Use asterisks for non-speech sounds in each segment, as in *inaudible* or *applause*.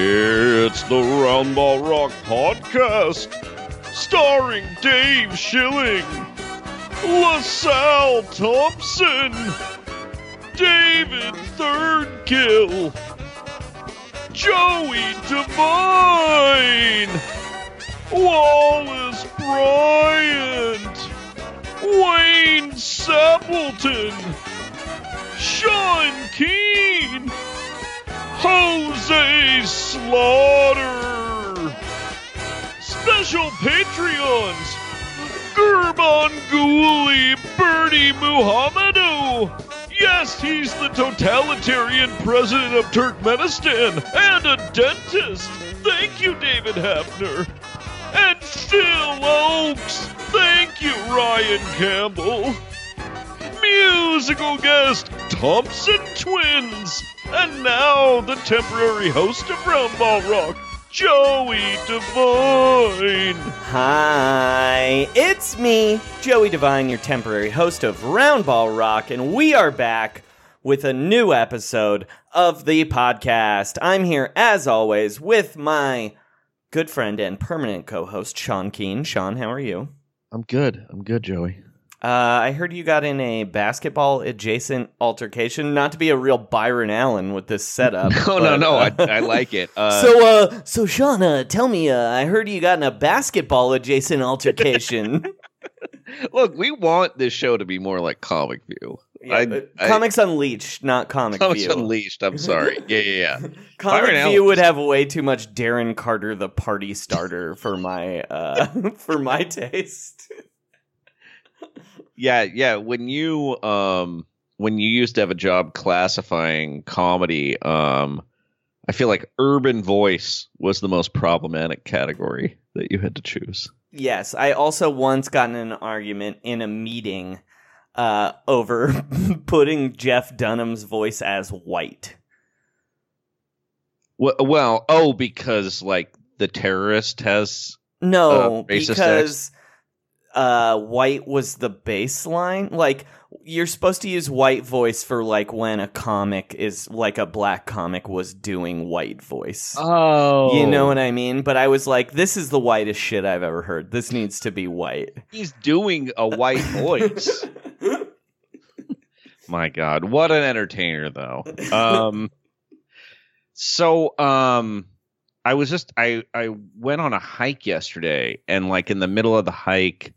It's the Roundball Rock Podcast, starring Dave Schilling, LaSalle Thompson, David Thirdkill, Joey Devine, Wallace Bryant, Wayne Sappleton, Sean Keane, Jose Slaughter. Special Patreons. Gurban Ghuli Bernie Muhammadu. Yes, he's the totalitarian president of Turkmenistan and a dentist. Thank you, David Hafner. And Phil Oakes. Thank you, Ryan Campbell. Musical guest Thompson Twins. And now the temporary host of Roundball Rock, Joey Devine. Hi, it's me, Joey Devine, your temporary host of Roundball Rock, and we are back with a new episode of the podcast. I'm here, as always, with my good friend and permanent co host, Sean Keane. Sean, how are you? I'm good. I'm good, Joey. Uh, I heard you got in a basketball adjacent altercation. Not to be a real Byron Allen with this setup. *laughs* No, no, but, no. uh, I, I like it. *laughs* Uh, so, uh, so Sean, uh, tell me, uh, I heard you got in a basketball adjacent altercation. *laughs* look, we want this show to be more like Comic View. Yeah, I- but I- Comics Unleashed, not Comic View. Comics View. Unleashed. I'm sorry. Yeah, yeah, yeah. Comic Byron View Allen- would have way too much Darren Carter, the party starter, for my uh, for my taste. Yeah, yeah. When you um when you used to have a job classifying comedy, um, I feel like urban voice was the most problematic category that you had to choose. Yes, I also once got in an argument in a meeting uh, over *laughs* putting Jeff Dunham's voice as white. Well, well, oh, because like the terrorist has No, Uh, because uh, white was the baseline. Like you're supposed to use white voice for like when a comic is like a black comic was doing white voice. oh, You know what I mean? But I was like, this is the whitest shit I've ever heard. This needs to be white. he's doing a white voice. *laughs* My God, what an entertainer, though. Um, so um, I was just I I went on a hike yesterday, and like in the middle of the hike,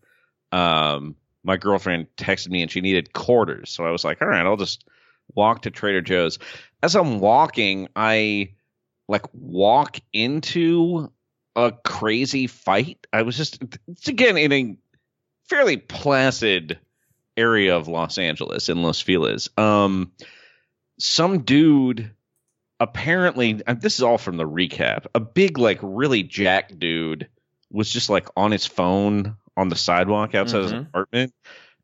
um, my girlfriend texted me and she needed quarters, so I was like, all right, I'll just walk to Trader Joe's. As I'm walking, I like walk into a crazy fight. I was just it's again in a fairly placid area of Los Angeles in Los Feliz. Um, some dude apparently, this is all from the recap. A big, like, really jack dude was just like on his phone on the sidewalk outside his Mhm. apartment.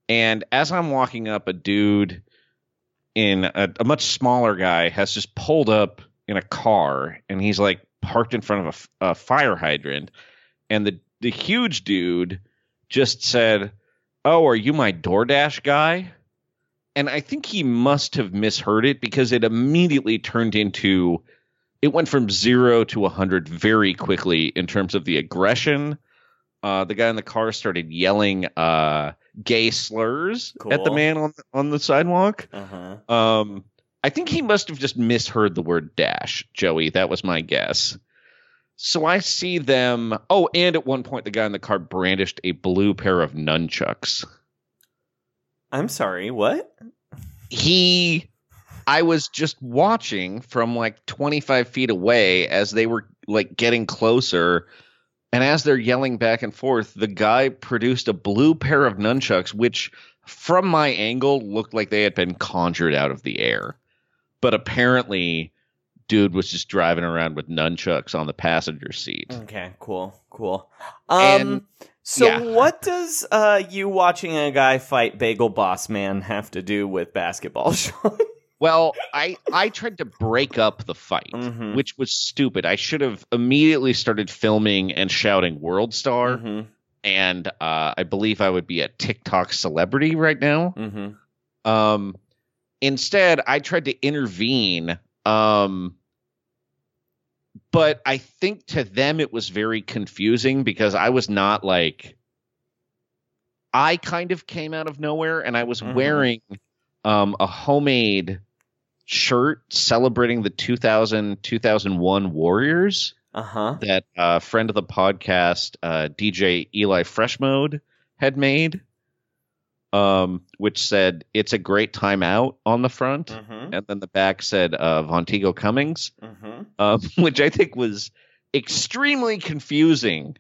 And as I'm walking up, a dude in a, a much smaller guy has just pulled up in a car and he's like parked in front of a fire hydrant. And the, the huge dude just said, Oh, are you my DoorDash guy? And I think he must have misheard it because it immediately turned into it went from zero to 100 very quickly in terms of the aggression. Uh, the guy in the car started yelling uh, gay slurs at the man on on the sidewalk. Uh-huh. Um, I think he must have just misheard the word dash, Joey. That was my guess. So I see them. Oh, and at one point, the guy in the car brandished a blue pair of nunchucks. I'm sorry, what? He, I was just watching from like 25 feet away as they were like getting closer. And as they're yelling back and forth, the guy produced a blue pair of nunchucks, which from my angle looked like they had been conjured out of the air. But apparently, dude was just driving around with nunchucks on the passenger seat. Okay, cool, cool. Um, And- so yeah. *laughs* what does uh you watching a guy fight Bagel Boss Man have to do with basketball, *laughs* Sean? Well, I I tried to break up the fight, Mhm. which was stupid. I should have immediately started filming and shouting "World Star," Mhm, and uh, I believe I would be a TikTok celebrity right now. mhm. Um, instead, I tried to intervene. Um, but I think to them it was very confusing because I was not like. I kind of came out of nowhere and I was Mhm. wearing um, a homemade shirt celebrating the 2000 2001 Warriors Uh-huh. that a friend of the podcast, uh, DJ Eli Freshmode, had made, um, which said "It's a great time out" on the front, Mhm. and then the back said uh, "Vonteego Cummings," Mhm. um, *laughs* which I think was extremely confusing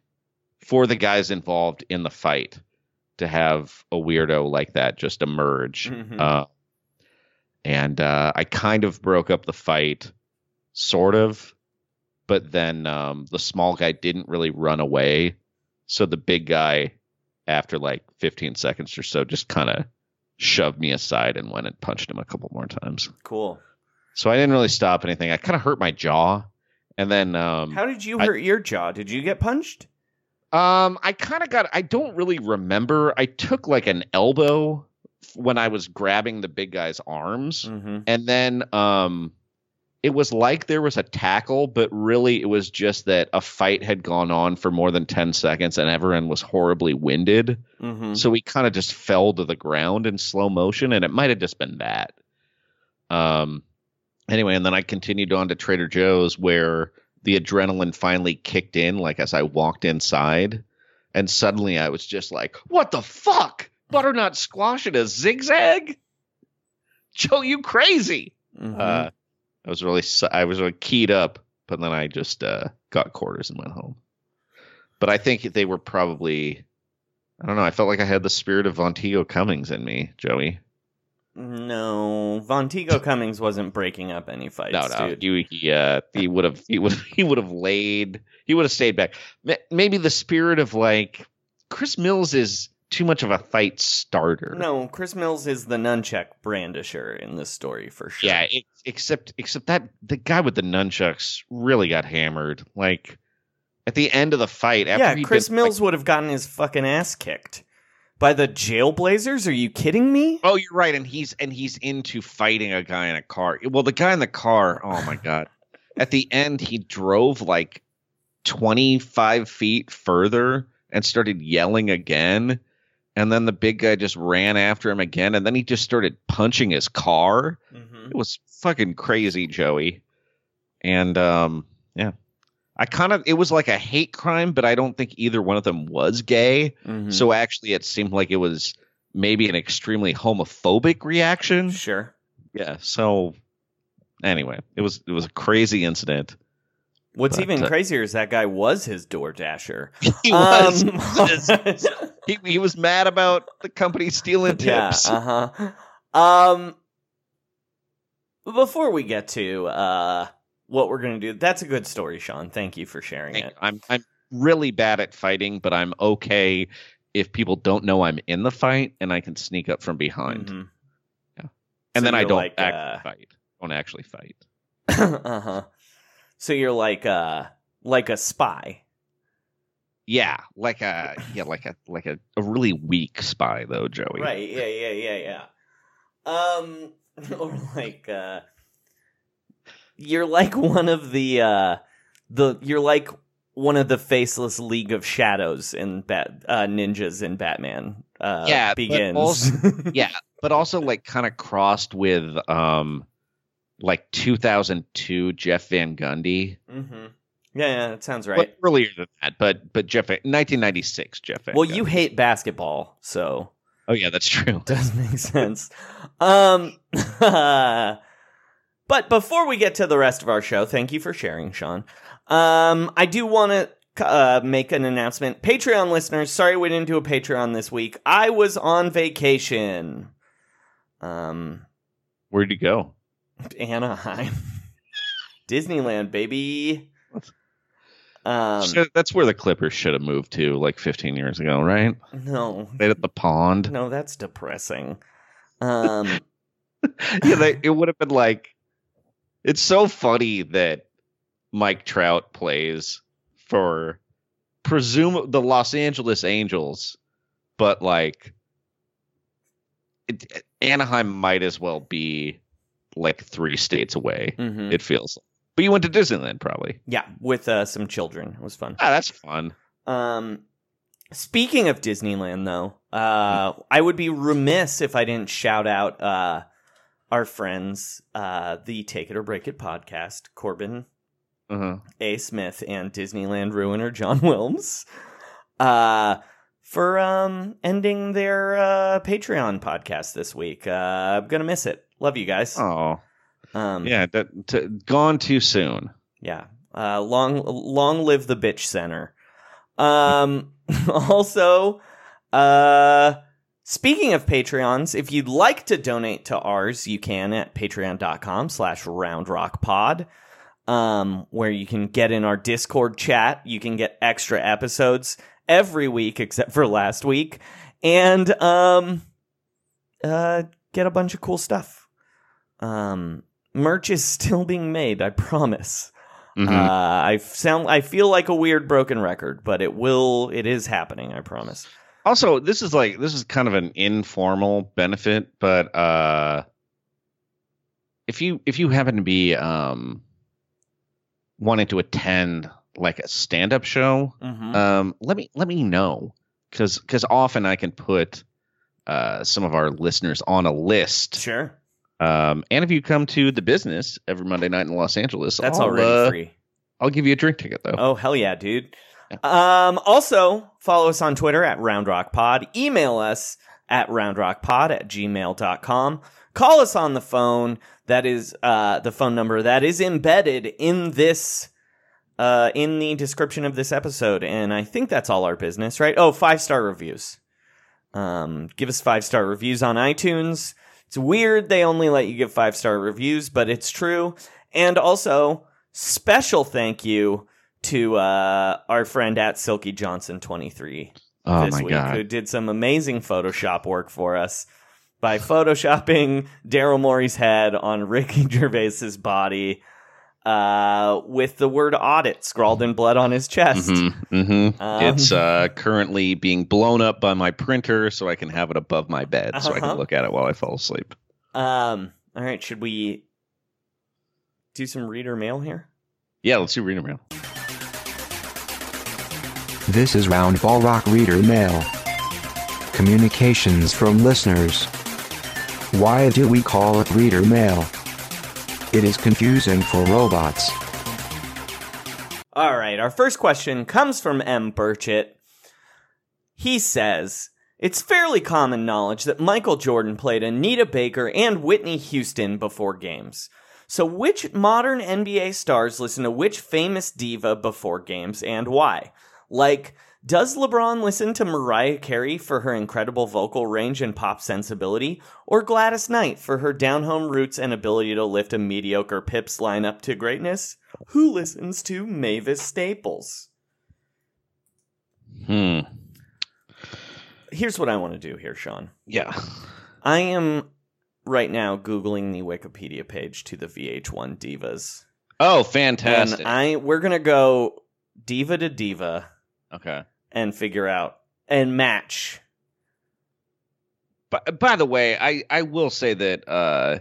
for the guys involved in the fight to have a weirdo like that just emerge. Mhm. Uh, and uh, I kind of broke up the fight, sort of, but then um, the small guy didn't really run away, so the big guy, after like 15 seconds or so, just kind of shoved me aside and went and punched him a couple more times. Cool. So I didn't really stop anything. I kind of hurt my jaw, and then um, How did you I- hurt your jaw? Did you get punched? Um, I kind of got. I don't really remember. I took like an elbow when I was grabbing the big guy's arms, Mm-hmm. and then um, it was like there was a tackle, but really it was just that a fight had gone on for more than ten seconds, and everyone was horribly winded. Mm-hmm. So we kind of just fell to the ground in slow motion, and it might have just been that. Um. Anyway, and then I continued on to Trader Joe's where the adrenaline finally kicked in, like as I walked inside, and suddenly I was just like, "What the fuck? Butternut squash in a zigzag? Joe, you crazy!" Mm-hmm. Uh, I was really, I was really keyed up, but then I just uh, got quarters and went home. But I think they were probably, I don't know. I felt like I had the spirit of Vonteego Cummings in me, Joey. no, Vonteego Cummings wasn't breaking up any fights, no, no, dude. you, he, uh, he would have, he would, he would have laid, he would have stayed back. Maybe the spirit of like Chris Mills is too much of a fight starter. No, Chris Mills is the nunchuck brandisher in this story for sure. Yeah, ex- except except that the guy with the nunchucks really got hammered. Like at the end of the fight, after yeah. Chris been, Mills like- would have gotten his fucking ass kicked by the Jailblazers. Are you kidding me? oh, you're right, and he's and he's into fighting a guy in a car. Well, the guy in the car. Oh my god! *laughs* At the end, he drove like twenty five feet further and started yelling again. And then the big guy just ran after him again, and then he just started punching his car. Mm-hmm. It was fucking crazy, Joey. And um, yeah, I kind of it was like a hate crime, but I don't think either one of them was gay. Mm-hmm. So actually, it seemed like it was maybe an extremely homophobic reaction. sure. Yeah. So anyway, it was it was a crazy incident. What's But, even uh, crazier is that guy was his door dasher. *laughs* *laughs* He was. Um, he, he was mad about the company stealing yeah. tips. *laughs* Uh huh. Um. Before we get to uh what we're gonna do. That's a good story, Sean. Thank you for sharing Thank- it. I'm I'm really bad at fighting, but I'm okay if people don't know I'm in the fight and I can sneak up from behind. Mhm. And So then I don't like, actually uh, fight. Don't actually fight. uh huh. So you're like uh like a spy. Yeah, like a yeah, like a like a, a really weak spy though, Joey. Right. Yeah. Yeah. Yeah. Yeah. Um, *laughs* or like uh, you're like one of the uh, the you're like one of the faceless League of Shadows in Bat uh, ninjas in Batman. Uh, Yeah, but also- *laughs* Yeah, but also like kind of crossed with um like 2002 Jeff Van Gundy. hmm Yeah. Yeah. That sounds But right. earlier than that, but but Jeff 1996 Jeff Van Well, Gundy. you hate basketball, so Oh yeah, that's true. *laughs* does make sense. Um, *laughs* but before we get to the rest of our show, thank you for sharing, Sean. Um, I do want to uh, make an announcement. Patreon listeners, sorry we didn't do a Patreon this week. I was on vacation. Um, Where'd you go? *laughs* Anaheim, *laughs* Disneyland, baby. Um, Should- that's where the Clippers should have moved to like 15 years ago, right? no, Right at the pond. no, that's depressing. Um. *laughs* yeah, they, it would have been like. It's so funny that Mike Trout plays for presume the Los Angeles Angels, but like it, Anaheim might as well be like three states away. mhm. It feels. But you went to Disneyland, probably. Yeah, with uh, some children. It was fun. Ah, that's fun. Um, speaking of Disneyland, though, uh, I would be remiss if I didn't shout out uh, our friends, uh, the Take It or Break It podcast, Corbin Uh-huh. A. Smith and Disneyland ruiner John Wilms, uh, for um, ending their uh, Patreon podcast this week. Uh, I'm gonna miss it. Love you guys. Oh, Um, yeah. That t- gone too soon. Yeah. Uh, long long live the bitch center. Um *laughs* also uh speaking of Patreons, if you'd like to donate to ours, you can at patreon.com slash roundrockpod. Um, where you can get in our Discord chat, you can get extra episodes every week except for last week, and um uh get a bunch of cool stuff. Um merch is still being made, I promise. Mhm. Uh, I sound I feel like a weird broken record, but it will it is happening, I promise. also this is like this is kind of an informal benefit but uh if you if you happen to be um wanting to attend like a stand-up show Mm-hmm. um let me let me know because because often i can put uh some of our listeners on a list sure. Um and if you come to the business every monday night in los angeles That's I'll, already uh, free. i'll give you a drink ticket though Oh hell yeah, dude. Um also follow us on Twitter at Round Rock Pod. Email us at roundrockpod at gmail.com. Call us on the phone. That is uh the phone number that is embedded in this uh in the description of this episode. And I think that's all our business, right? Oh, five star reviews. Um give us five star reviews on iTunes. It's weird they only let you give five star reviews, but it's true. And also, special thank you to uh, our friend at Silky Johnson twenty three oh this my week, god who did some amazing Photoshop work for us by photoshopping *laughs* Daryl Morey's head on Ricky *laughs* Gervais's body uh, with the word audit scrawled in blood on his chest. Mm-hmm, mm-hmm. Um, it's uh, *laughs* currently being blown up by my printer so I can have it above my bed so I Uh-huh. can look at it while I fall asleep. Um, all right, should we do some reader mail here? Yeah, let's do reader mail. This is Roundball Rock Reader Mail. Communications from listeners. Why do we call it Reader Mail? It is confusing for robots. All right, our first question comes from M. Burchett. He says, It's fairly common knowledge that Michael Jordan played Anita Baker and Whitney Houston before games. So, which modern NBA stars listen to which famous diva before games and why? Like, does LeBron listen to Mariah Carey for her incredible vocal range and pop sensibility, or Gladys Knight for her down home roots and ability to lift a mediocre Pips lineup to greatness? Who listens to Mavis Staples? Hmm. Here's what I want to do here, Sean. Yeah. I am right now Googling the Wikipedia page to the VH1 divas. Oh, fantastic. And I we're gonna go diva to diva okay. And figure out and match. But by the way, I I will say that uh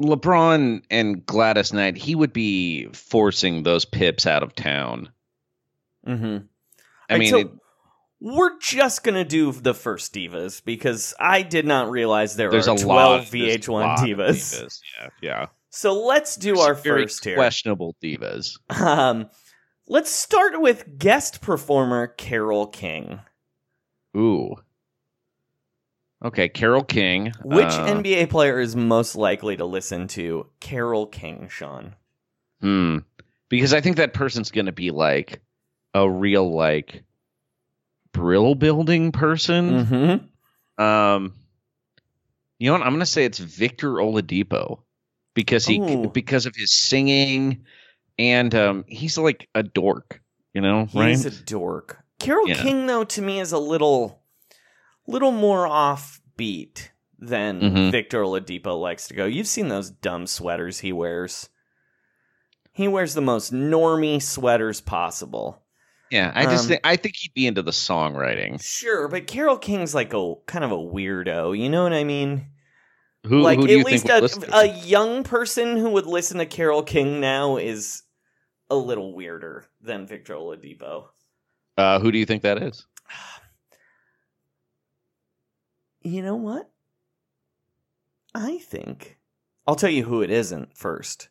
LeBron and Gladys Knight, he would be forcing those pips out of town. Mm-hmm. I mean, so it- we're just gonna do the first divas because I did not realize there there's are a twelve lot. VH1 lot of divas. divas. Yeah, yeah. So let's do There's our first here. questionable divas. *laughs* Um, let's start with guest performer Carole King. Ooh. Okay, Carole King. Which uh, NBA player is most likely to listen to Carole King, Sean? Hmm. Because I think that person's going to be like a real like brill building person. Mm-hmm. Um, you know what? I'm going to say it's Victor Oladipo because he Ooh. because of his singing and um he's like a dork, you know, right? He's a dork. Carol Yeah. King, though, to me is a little, little more offbeat than Mhm. Victor Oladipo likes to go. You've seen those dumb sweaters he wears. He wears the most normy sweaters possible. yeah, I just um, think I think he'd be into the songwriting. Sure, but Carole King's like a kind of a weirdo. You know what I mean? Who, like who do you at least a, a young person who would listen to Carole King now is a little weirder than Victor Oladipo. Uh, who do you think that is? *sighs* You know what? I think I'll tell you who it isn't first.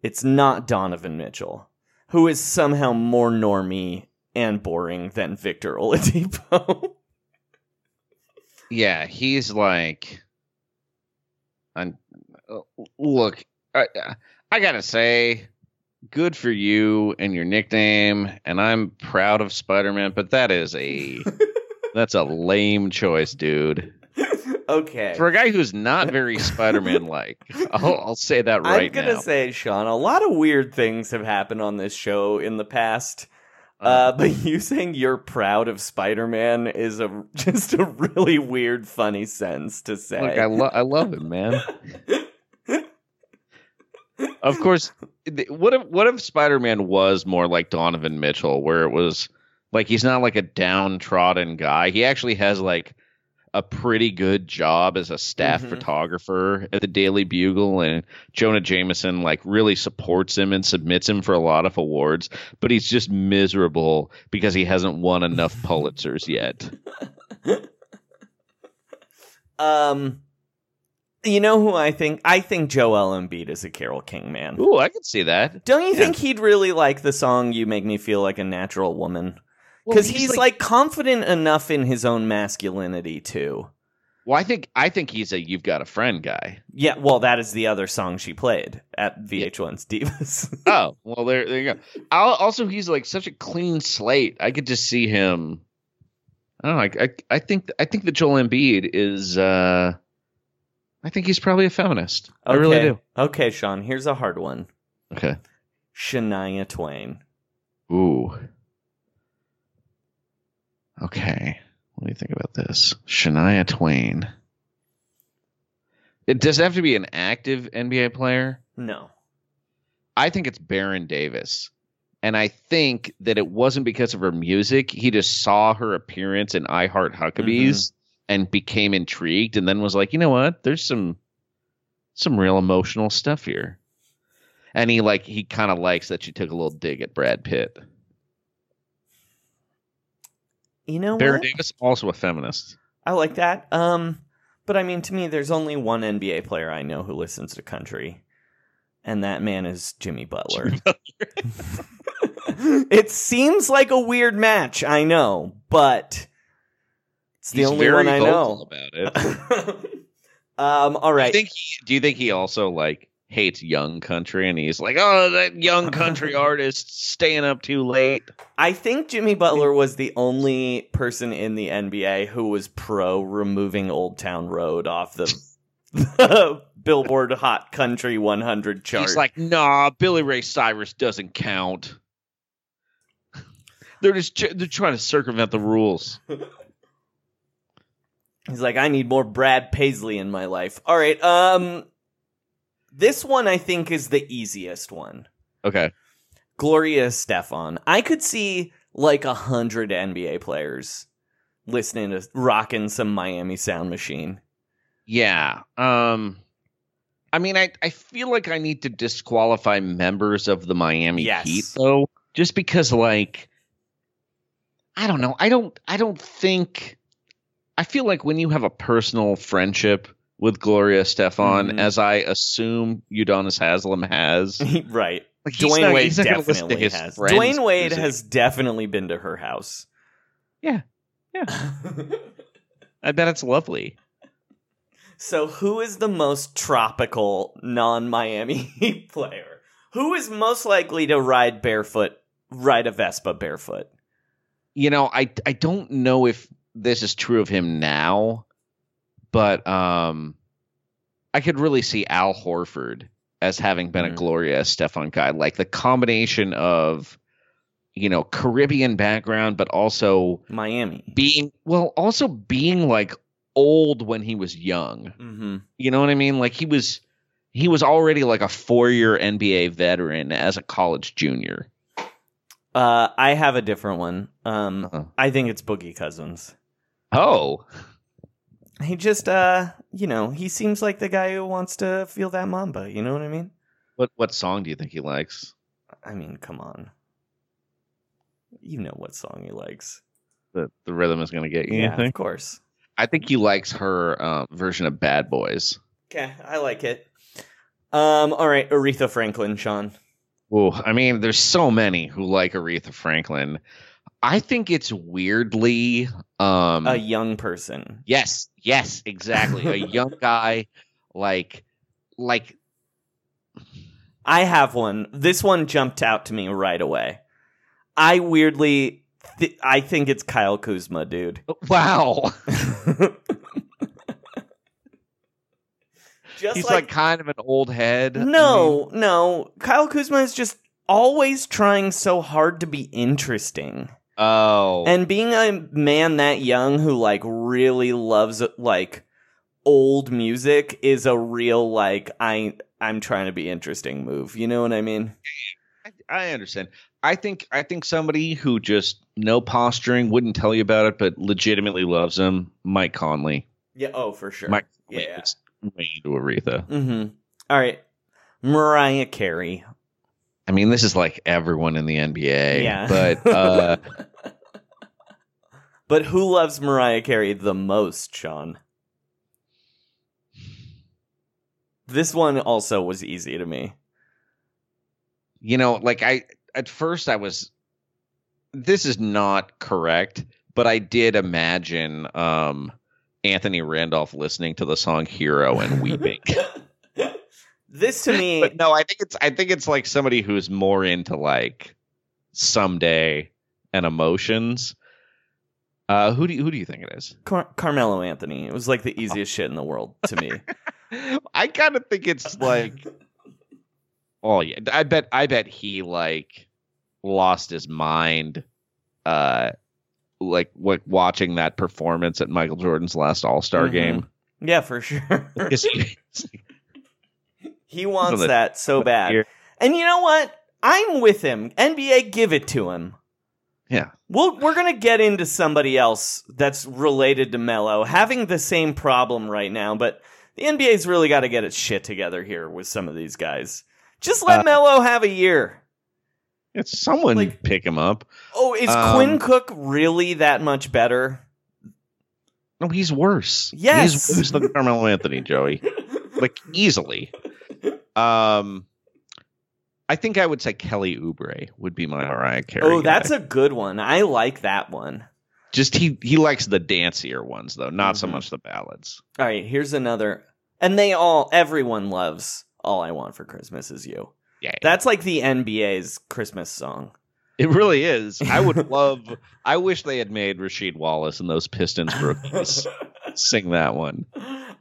It's not Donovan Mitchell, who is somehow more normy and boring than Victor *laughs* Oladipo. Yeah, he's like. I'm, uh, look, I, I gotta say, good for you and your nickname, and I'm proud of Spider-Man. But that is a *laughs* that's a lame choice, dude. okay. For a guy who's not very *laughs* Spider-Man like, I'll, I'll say that right now. I'm gonna now. say, Sean, a lot of weird things have happened on this show in the past. Uh, but *laughs* you saying you're proud of Spider-Man is a just a really weird, funny sentence to say. Look, I, lo- I love it, man. Of course, what if what if Spider-Man was more like Donovan Mitchell, where it was like he's not like a downtrodden guy. He actually has like a pretty good job as a staff Mhm. photographer at the Daily Bugle, and Jonah Jameson like really supports him and submits him for a lot of awards, but he's just miserable because he hasn't won enough Pulitzers yet. *laughs* um, you know who I think? I think Joel Embiid is a Carole King man. Ooh, I can see that. Don't you Yeah. think he'd really like the song "You Make Me Feel Like a Natural Woman"? Well, Because he's, like, confident enough in his own masculinity too. Well, I think I think he's a "You've Got a Friend" guy. Yeah, well, that is the other song she played at VH1's Divas. *laughs* Oh, well, there, there you go. I'll, also, he's like such a clean slate. I could just see him. I don't know. I, I, I think I think that Joel Embiid is. uh I think he's probably a feminist. I really do. Okay, Sean, here's a hard one. Okay. Shania Twain. Ooh. Okay. What do you think about this? Shania Twain. It does it have to be an active NBA player. No. I think it's Baron Davis. And I think that it wasn't because of her music. He just saw her appearance in I Heart Huckabees mm-hmm. And became intrigued and then was like, you know what? There's some some real emotional stuff here. And he like he kind of likes that she took a little dig at Brad Pitt. You know Baron what? Davis, also a feminist. I like that. Um, but I mean, to me, there's only one NBA player I know who listens to country, and that man is Jimmy Butler. *laughs* it seems like a weird match, I know, but it's the He's only very one I vocal know. about it. *laughs* um, all Do you think he, do you think he also like hates young country, and he's like, "Oh, that young country *laughs* artist staying up too late." I think Jimmy Butler was the only person in the NBA who was pro removing Old Town Road off the, *laughs* the Billboard Hot Country 100 chart. He's like, "Nah, Billy Ray Cyrus doesn't count." they're just they're trying to circumvent the rules. He's like, I need more Brad Paisley in my life. All right, um, this one I think is the easiest one. Okay. Gloria Estefan. I could see like a hundred NBA players listening to rocking some Miami Sound Machine. Yeah. Um I mean I I feel like I need to disqualify members of the Miami Yes. Heat though just because like I don't know. I don't I don't think I feel like when you have a personal friendship with Gloria Estefan Mhm. as I assume Udonis Haslem has *laughs* right. like Dwyane not- Wade he's not gonna listen to definitely has. Dwyane Wade music. has definitely been to her house. Yeah. Yeah. *laughs* I bet it's lovely. so, who is the most tropical non-Miami player? Who is most likely to ride barefoot, ride a Vespa barefoot? you know, I I don't know if this is true of him now, but um, I could really see Al Horford as having been Mhm. a Gloria Estefan guy. Like the combination of, you know, Caribbean background, but also Miami. being well, also being like old when he was young. Mm-hmm. You know what I mean? Like he was he was already like a four year NBA veteran as a college junior. Uh, I have a different one. Um, Uh-huh. I think it's Boogie Cousins. Oh, He just, uh, you know, he seems like the guy who wants to feel that mamba. You know what I mean? what what song do you think he likes? I mean, come on. You know what song he likes. The the rhythm is gonna get you. yeah, of course. I think he likes her um, version of Bad Boys. Okay, I like it. Um, all right, Aretha Franklin, Sean. Oh, I mean, there's so many who like Aretha Franklin. I think it's weirdly, um, A young person. yes, yes, exactly, a *laughs* young guy, like, like, I have one. This one jumped out to me right away. I weirdly, th- I think it's Kyle Kuzma, dude. wow, *laughs* Just he's like, kind of an old head. No, no. Kyle Kuzma is just always trying so hard to be interesting. Oh, And being a man that young who like really loves like old music is a real like I I'm trying to be interesting move. You know what I mean? I, I understand. I think I think somebody who just no posturing wouldn't tell you about it, but legitimately loves him. Mike Conley. Yeah, oh for sure. Mike yeah. Way into Aretha. Mhm. All right. Mariah Carey. I mean, this is like everyone in the NBA. Yeah. But *laughs* uh, But who loves Mariah Carey the most, Sean? This one also was easy to me. you know, like I at first I was this is not correct, but I did imagine um Anthony Randolph listening to the song Hero and *laughs* weeping. This to me but no, I think it's I think it's like somebody who's more into like someday and emotions. Uh who do you, who do you think it is? Car- Carmelo Anthony. It was like the easiest shit in the world to me. *laughs* I kind of think it's like Oh yeah, I bet I bet he like lost his mind uh like what watching that performance at Michael Jordan's last All-Star Mhm. game. yeah, for sure. *laughs* *laughs* he- wants the- that so bad. And you know what? I'm with him. NBA, give it to him. yeah. We'll, we're going to get into somebody else that's related to Melo having the same problem right now, but the NBA's really got to get its shit together here with some of these guys. Just let Uh, Melo have a year. It's someone Like- pick him up. Oh, is um, Quinn Cook really that much better? No, he's worse. Yes. He's worse than Carmelo Anthony, Joey. *laughs* Like easily. Um I think I would say Kelly Oubre would be my Mariah Carey. oh, that's guy. a good one. I like that one. just he he likes the dancier ones though, not so Mhm. much the ballads. All right, here's another. And they all, everyone loves All I Want for Christmas Is You. Yeah, That's like the NBA's Christmas song. it really is. I would *laughs* love. I wish they had made Rasheed Wallace and those Pistons rookies *laughs* sing that one.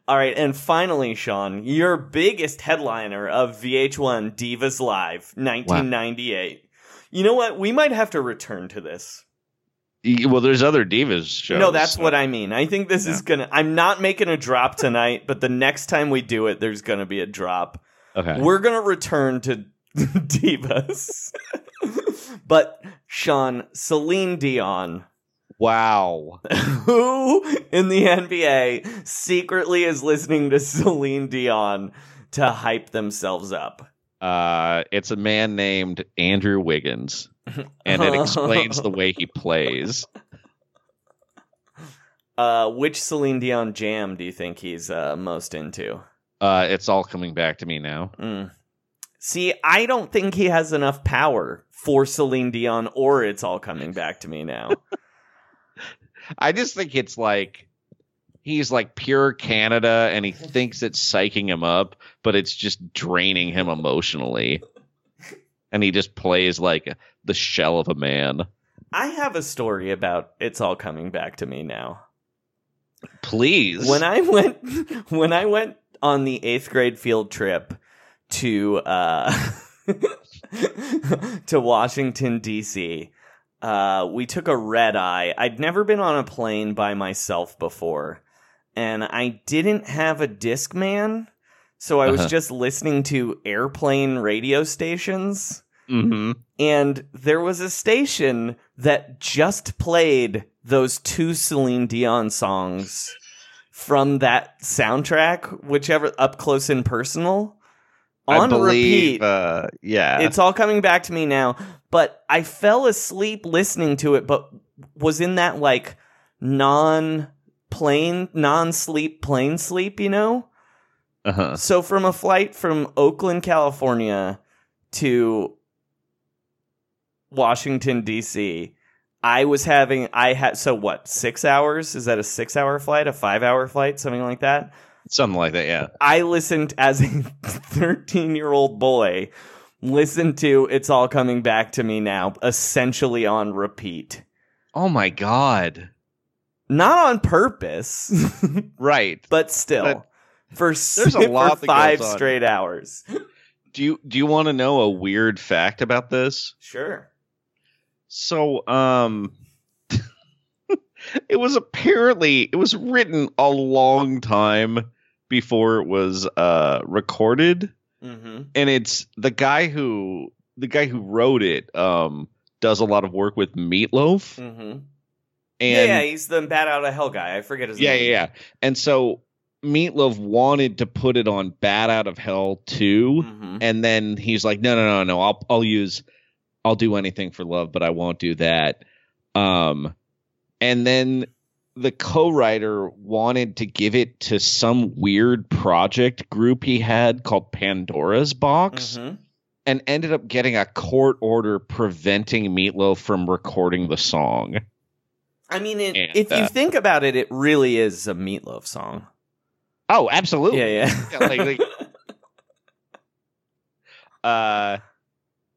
All right, and finally, Sean, your biggest headliner of VH1 Divas Live 1998. You know what? We might have to return to this. Well, there's other divas shows. no, that's so- what I mean. I think this is gonna. I'm not making a drop tonight, but the next time we do it, there's gonna be a drop. Okay. We're gonna return to *laughs* divas, *laughs* but Sean, Celine Dion, wow. *laughs* who in the NBA secretly is listening to *laughs* Celine Dion to hype themselves up. Uh, it's a man named Andrew Wiggins, *laughs* and it explains the way he plays. Uh, which Celine Dion jam do you think he's uh, most into? Uh, it's all coming back to me now. Mm. See, I don't think he has enough power for Celine Dion, or it's all coming back to me now. I just think it's like he's like pure Canada, and he thinks it's psyching him up, but it's just draining him emotionally. And he just plays like the shell of a man. I have a story about it's all coming back to me now. Please, When I went, *laughs* when I went on the eighth grade field trip to uh, *laughs* to Washington D.C. Uh, we took a red eye. I'd never been on a plane by myself before, and I didn't have a Discman, so I was Uh-huh. just listening to airplane radio stations. hmm And there was a station that just played those two Celine Dion songs from that soundtrack, whichever Up Close and Personal, on believe, repeat. Uh, yeah, It's all coming back to me now. But I fell asleep listening to it, but was in that like non plane, non sleep plane sleep, you know? uh-huh. So from a flight from Oakland, California to Washington D.C., I was having I had so what six hours? Is that a six hour flight? A five hour flight? Something like that. Something like that. Yeah. I listened as a thirteen year old boy. Listen to "It's All Coming Back to Me Now" essentially on repeat, Oh my god. not on purpose, *laughs* Right. but still But for there's a for lot five straight hours. Do you do you want to know a weird fact about this? Sure. So, um, *laughs* it was apparently it was written a long time before it was uh recorded, Mm-hmm. and it's the guy who the guy who wrote it um does a lot of work with Meatloaf, Mm-hmm. and yeah, yeah, he's the bat out of hell guy. I forget his yeah, name. yeah, yeah. And so Meatloaf wanted to put it on Bat Out of Hell too, Mhm. and then he's like, no, no, no, no. I'll I'll use I'll do anything for love, but I won't do that. Um, and then the co-writer wanted to give it to some weird project group he had called Pandora's Box, Mhm. and ended up getting a court order preventing Meatloaf from recording the song. I mean, it, And, if you uh, think about it, it really is a meatloaf song. Oh, absolutely. Yeah, yeah. Yeah, like- like- *laughs* uh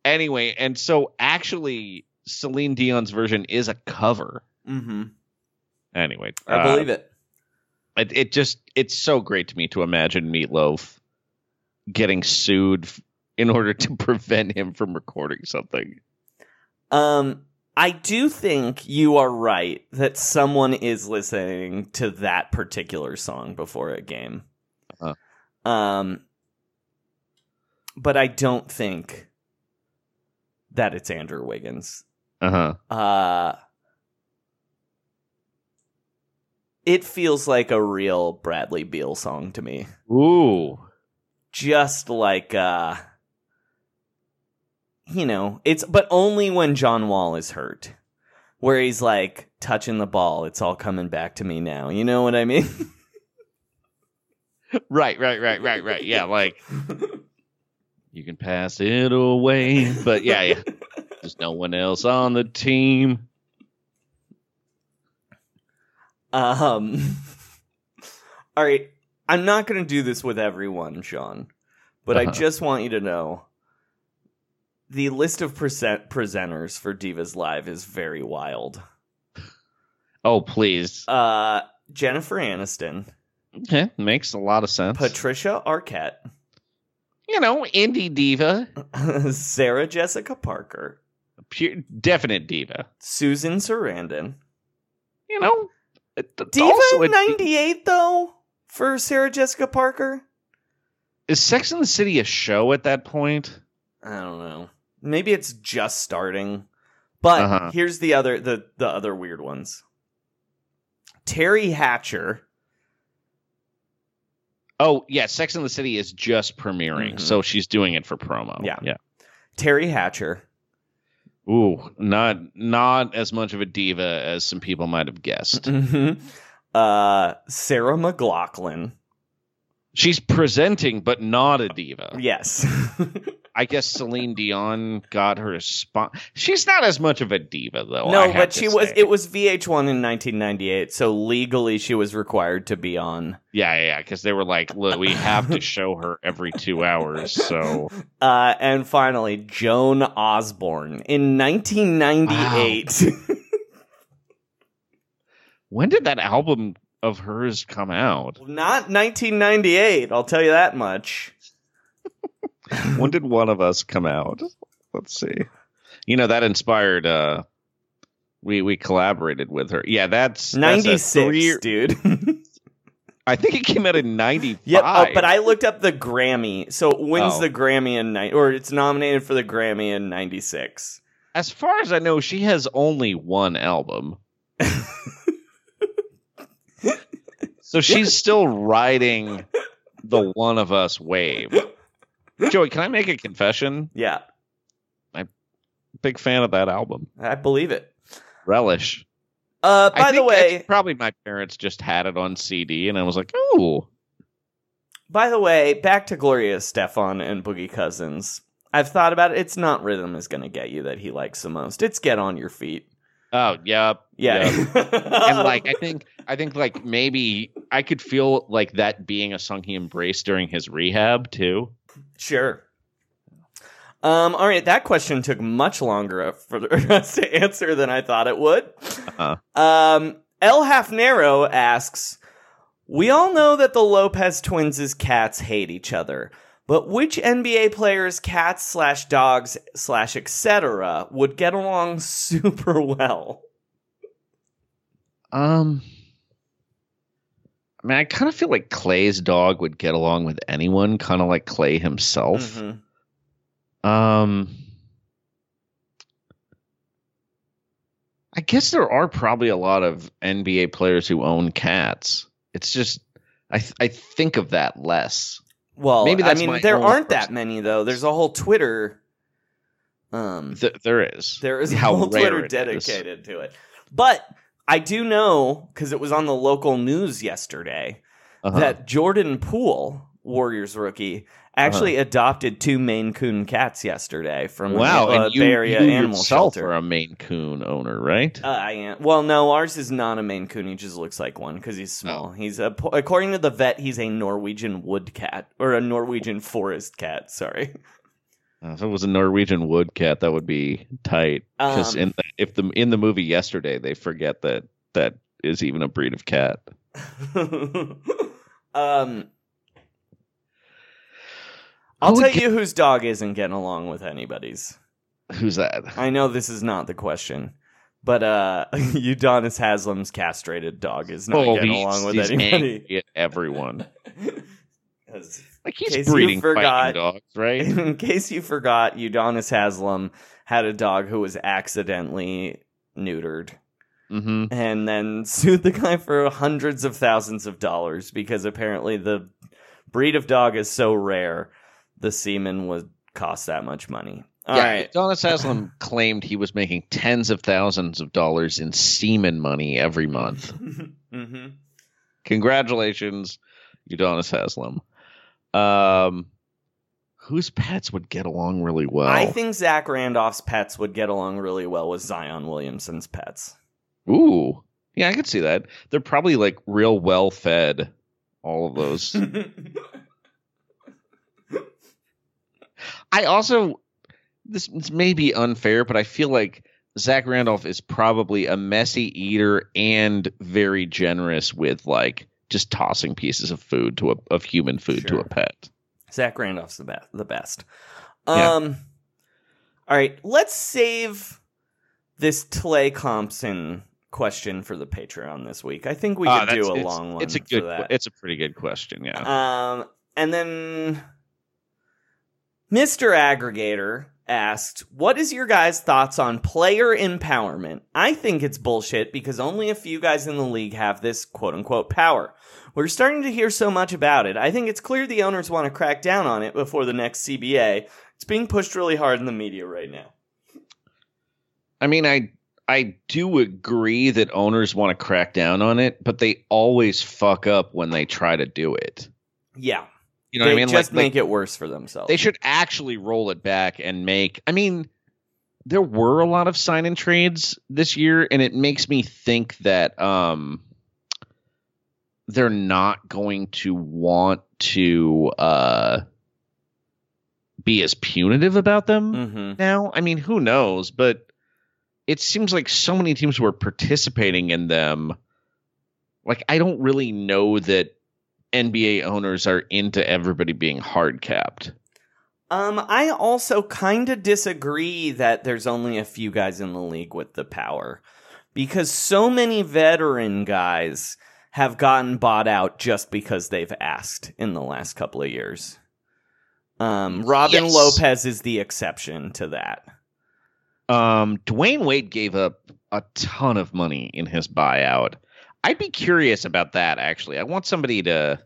anyway and so actually celine dion's version is a cover mm-hmm. Anyway I believe it. it it just it's so great to me to imagine meatloaf getting sued in order to *laughs* prevent him from recording something Um, I do think you are right that someone is listening to that particular song before a game. Uh-huh. Um, but I don't think that it's Andrew Wiggins. uh-huh Uh, it feels like a real Bradley Beal song to me. ooh. Just like uh you know it's but only when john wall is hurt where he's like touching the ball it's all coming back to me now. You know what i mean? *laughs* Right right right right right. Yeah like you can pass it away but yeah yeah. *laughs* There's no one else on the team um *laughs* all right i'm not gonna do this with everyone sean but I Uh-huh. just want you to know the list of present- presenters for Divas Live is very wild. Oh, please. Uh, Jennifer Aniston, Okay, makes a lot of sense. Patricia Arquette, you know, indie diva, *laughs* Sarah Jessica Parker, pure, definite diva. Susan Sarandon. You know, Diva also a- 98 though for Sarah Jessica Parker? is Sex in the City a show at that point? I don't know. Maybe it's just starting. But Uh-huh. here's the other the the other weird ones. Teri Hatcher. Oh yeah, Sex in the City is just premiering, Mhm. so she's doing it for promo. Yeah. yeah. Teri Hatcher. Ooh, not not as much of a diva as some people might have guessed. Mhm. Uh Sarah McLachlan. She's presenting, but not a diva. Yes. *laughs* I guess Celine Dion got her spot. She's not as much of a diva though. No, but she was it was VH1 in 1998, so legally she was required to be on. Yeah, yeah, yeah. Because they were like, look, we have to show her every two hours. So *laughs* Uh and finally Joan Osborne in 1998. when did that album of hers come out? Not 1998, I'll tell you that much. *laughs* when did one of us come out? Let's see. You know that inspired. uh We we collaborated with her. Yeah, that's 96, three- dude. *laughs* I think it came out in ninety Yep, five. oh, but I looked up the Grammy. So wins Oh. the Grammy in ni- or it's nominated for the Grammy in 96. as far as I know, she has only one album. *laughs* so she's still riding the one of us wave. *laughs* Joey, can I make a confession? Yeah, I'm Big fan of that album. I believe it. Relish. Uh by the way, probably my parents just had it on CD, and I was like, "Ooh, by the way, back to Gloria Estefan and Boogie Cousins. I've thought about it. It's not rhythm is going to get you that he likes the most. It's get on your feet. oh, yep, Yeah. yep." *laughs* and like I think I think like maybe I could feel like that being a song he embraced during his rehab too. Sure. Um, all right, that question took much longer for us *laughs* to answer than I thought it would. Uh-huh. Um, El Hafnero asks, "We all know that the Lopez twins' cats hate each other, but which NBA players' cats slash dogs slash etc. would get along *laughs* super well?" Um I mean, I kind of feel like Clay's dog would get along with anyone, kind of like Clay himself. Mhm. Um I guess there are probably a lot of NBA players who own cats. It's just I th- I think of that less. Well, Maybe I mean, there aren't that many though. There's a whole Twitter. Um, Th- there is. There is a How whole Twitter it is. dedicated to it. But I do know because it was on the local news yesterday Uh-huh. that Jordan Poole, Warriors rookie, actually adopted two Maine Coon cats yesterday from wow, a, you, Bay Area you animal shelter. are a Maine Coon owner, right? Uh, I am. Well, no, ours is not a Maine Coon. He just looks like one because he's small. Oh. He's a, according to the vet, he's a Norwegian wood cat or a Norwegian forest cat. Sorry. Uh, if it was a Norwegian wood cat, that would be tight. Because Um, in the, if the in the movie yesterday, they forget that that is even a breed of cat. *laughs* um, I'll tell get- you whose dog isn't getting along with anybody's. Who's that? I know this is not the question, but uh, *laughs* Udonis Haslem's castrated dog is not getting Oh, he's- along with he's anybody. angry at everyone. *laughs* 'Cause Like he's breeding forgot- fighting dogs, right? In case you forgot, Udonis Haslam had a dog who was accidentally neutered mm-hmm. and then *laughs* sued the guy for hundreds of thousands of dollars because apparently the breed of dog is so rare the semen would cost that much money. All yeah, right. Udonis Haslem *laughs* claimed he was making tens of thousands of dollars in semen money every month. *laughs* hmm Congratulations, Udonis Haslem. Um, whose pets would get along really well? I think Zach Randolph's pets would get along really well with Zion Williamson's pets. Ooh, yeah, I could see that. They're probably like real well fed. All of those. *laughs* I also this, this may be unfair, but I feel like Zach Randolph is probably a messy eater and very generous with like just tossing pieces of food to a of human food to a pet. Zach Randolph's the best. The best. Yeah. Um. All right, let's save this Tlay Compson question for the Patreon this week. I think we Ah, could that's- do a long one It's a for good. that. It's a pretty good question. Yeah. Um, and then Mr. Aggregator asked, What is your guys' thoughts on player empowerment? I think it's bullshit because only a few guys in the league have this quote unquote power. We're starting to hear so much about it. I think it's clear the owners want to crack down on it before the next CBA. It's being pushed really hard in the media right now. I mean, I I do agree that owners want to crack down on it, but they always fuck up when they try to do it. Yeah. You know they what I mean? just like, make it worse for themselves. they should actually roll it back and make. I mean, there were a lot of sign in trades this year, and it makes me think that um they're not going to want to uh be as punitive about them hmm now. I mean, who knows? But it seems like so many teams were participating in them. Like, I don't really know that NBA owners are into everybody being hard capped. Um, I also kind of disagree that there's only a few guys in the league with the power because so many veteran guys have gotten bought out just because they've asked in the last couple of years. Um, Robin Yes. Lopez is the exception to that. Um, Dwyane Wade gave up a ton of money in his buyout. I'd be curious about that actually. I want somebody to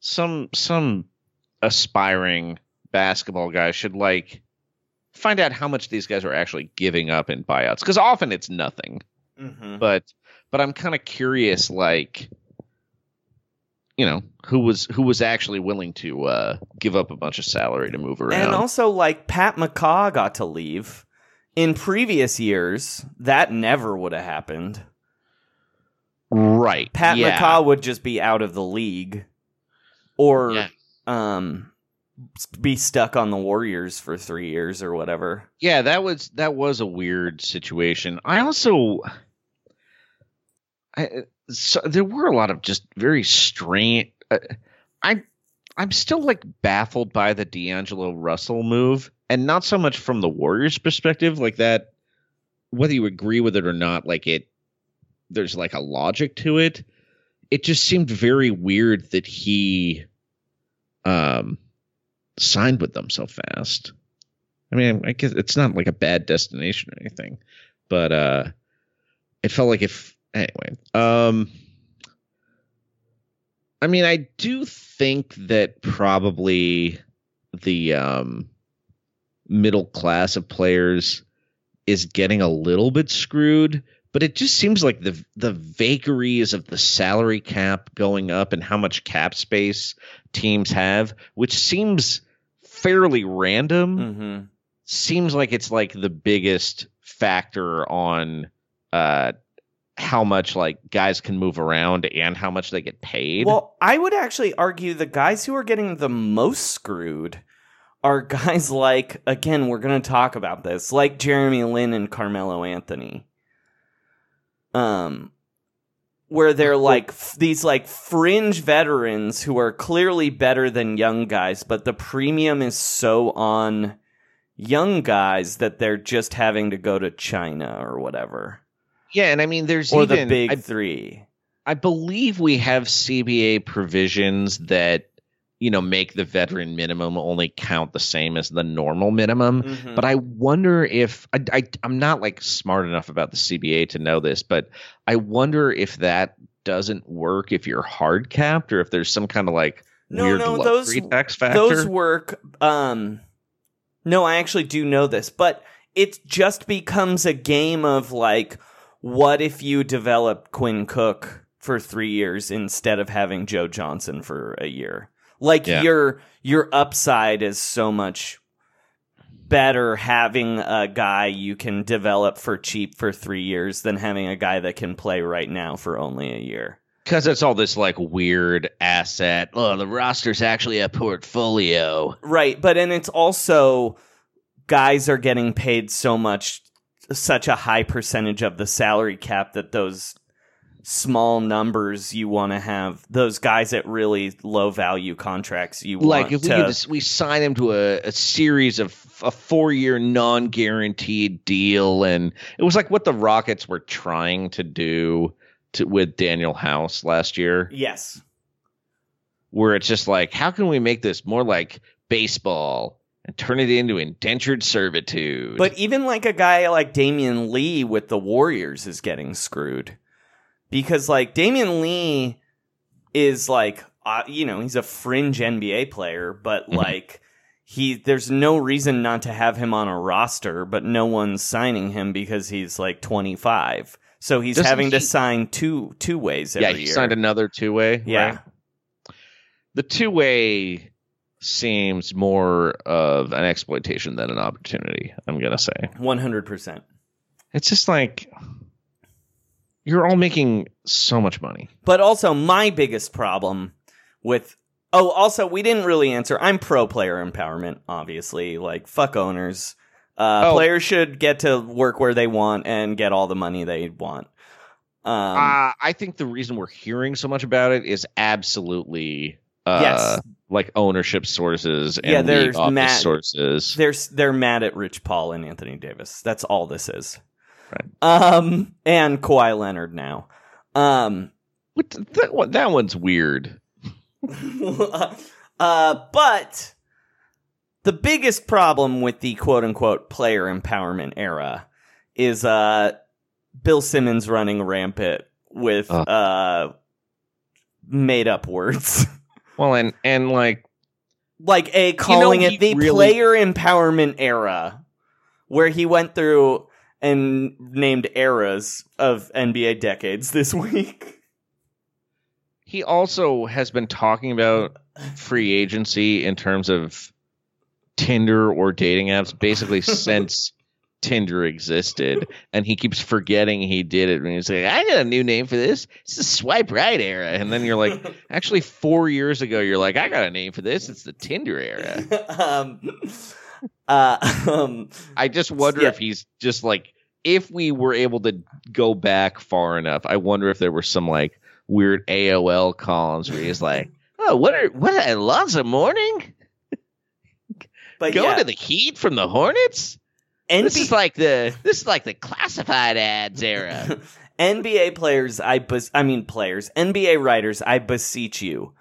some some aspiring basketball guy should like find out how much these guys are actually giving up in buyouts because often it's nothing. Mm-hmm. But but I'm kind of curious like you know who was who was actually willing to uh give up a bunch of salary to move around. And also, like Pat McCaw got to leave. In previous years, that never would have happened. right. Pat yeah. McCaw would just be out of the league, or Yeah. um, be stuck on the Warriors for three years or whatever. yeah that was that was a weird situation i also I, so there were a lot of just very strange uh, i i'm still like baffled by the d'angelo russell move and not so much from the warriors perspective like that whether you agree with it or not like it there's like a logic to it it just seemed very weird that he um signed with them so fast I mean, I guess it's not like a bad destination or anything, but uh it felt like if anyway. Um I mean, I do think that probably the um middle class of players is getting a little bit screwed, but it just seems like the the vagaries of the salary cap going up and how much cap space teams have, which seems fairly random Mm-hmm. seems like it's like the biggest factor on uh how much like guys can move around and how much they get paid. Well, I would actually argue the guys who are getting the most screwed are guys like, again, we're going to talk about this, like Jeremy Lin and Carmelo Anthony. Um, where they're like f- these like fringe veterans who are clearly better than young guys, but the premium is so on young guys that they're just having to go to China or whatever. yeah, and I mean there's Or even the big I, three. I believe we have CBA provisions that you know make the veteran minimum only count the same as the normal minimum. Mhm. But I wonder if I, I I'm not like smart enough about the CBA to know this, but I wonder if that doesn't work if you're hard capped or if there's some kind of like No, weird no, those- tax factor. Those work. Um, no, I actually do know this, but it just becomes a game of like, what if you develop Quinn Cook for three years instead of having Joe Johnson for a year? Like Yeah. your your upside is so much better having a guy you can develop for cheap for three years than having a guy that can play right now for only a year. Because it's all this like weird asset. Oh, the roster's actually a portfolio. Right, but and it's also guys are getting paid so much such a high percentage of the salary cap that those small numbers you want to have those guys at really low value contracts you Like want if we to just, we sign him to a, a series of a four year non guaranteed deal, and it was like what the Rockets were trying to do to, with Danuel House last year, yes. Where it's just like how can we make this more like baseball and turn it into indentured servitude? But even like a guy like Damion Lee with the Warriors is getting screwed because like Damion Lee is like uh, you know he's a fringe NBA player, but Mhm. like he there's no reason not to have him on a roster, but no one's signing him because he's like 25. So he's Doesn't having to sign two two ways every yeah, he year. signed another two way. Yeah. the two way seems more of an exploitation than an opportunity. I'm gonna say 100%. it's just like you're all making so much money. But also, my biggest problem with. Oh, also, we didn't really answer. I'm pro player empowerment, obviously. Like, fuck owners. Uh, Oh. Players should get to work where they want and get all the money they want. Um, uh, I think the reason we're hearing so much about it is absolutely uh, Yes. like ownership sources and Yeah, there's office Matt- sources. they're they're mad at Rich Paul and Anthony Davis. That's all this is. Right. Um, and Kawhi Leonard now. Um, What that, one- that one's weird. *laughs* uh, but the biggest problem with the quote unquote player empowerment era is uh, Bill Simmons running rampant with Ugh. uh, made up words. *laughs* Well, and and like like a calling he it the really- player empowerment era, where he went through and named eras of NBA decades this *laughs* week. he also has been talking about free agency in terms of Tinder or dating apps basically *laughs* since Tinder existed, and he keeps forgetting he did it. And he's like, "I got a new name for this. It's the swipe right era." And then you're like, *laughs* "Actually, four years ago, you're like, I got a name for this. It's the Tinder era." um, uh, *laughs* um, I just wonder Yeah. if he's just like, if we were able to go back far enough, I wonder if there were some like weird AOL columns where he's like, *laughs* "Oh, what are what are Alonzo Mourning but going yeah, to the Heat from the Hornets? This is like the this is like the classified ads era." *laughs* NBA players, I bes- I mean players, NBA writers, I beseech you.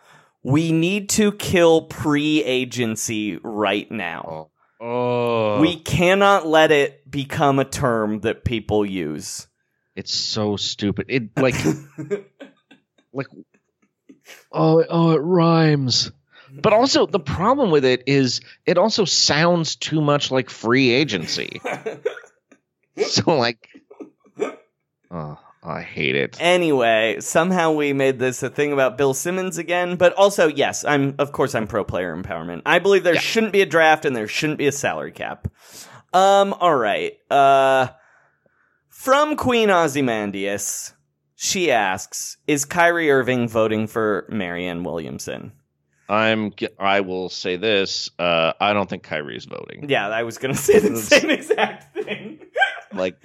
We need to kill pre-agency right now. Oh, We cannot let it become a term that people use. it's so stupid. It like *laughs* like oh oh it rhymes. But also the problem with it is it also sounds too much like free agency. *laughs* so like oh, I hate it. anyway, somehow we made this a thing about Bill Simmons again, but also yes, I'm of course I'm pro player empowerment. I believe there Yeah. shouldn't be a draft and there shouldn't be a salary cap. Um all right. Uh from Queen Ozymandias, she asks, is Kyrie Irving voting for Marianne Williamson? I'm I will say this, uh I don't think Kyrie's voting. Yeah, I was gonna *laughs* say the same exact thing. Like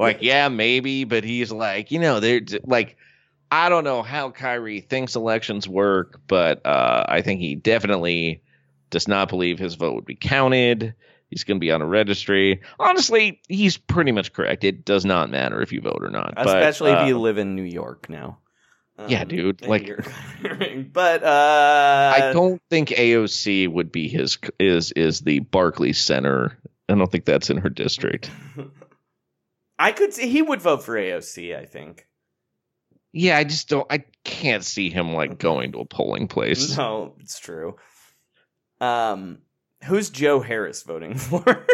like yeah, maybe, but he's like, you know, they're like I don't know how Kyrie thinks elections work, but uh I think he definitely does not believe his vote would be counted. He's going to be on a registry. Honestly, he's pretty much correct. It does not matter if you vote or not. But, Especially uh, if you live in New York now. Yeah, dude, and like- *laughs* but uh I don't think AOC would be his is is the Barclays Center. I don't think that's in her district. *laughs* I could see he would vote for AOC, I think. Yeah, I just don't. I can't see him like going to a polling place. No, it's true. Um who's Joe Harris voting *laughs* for?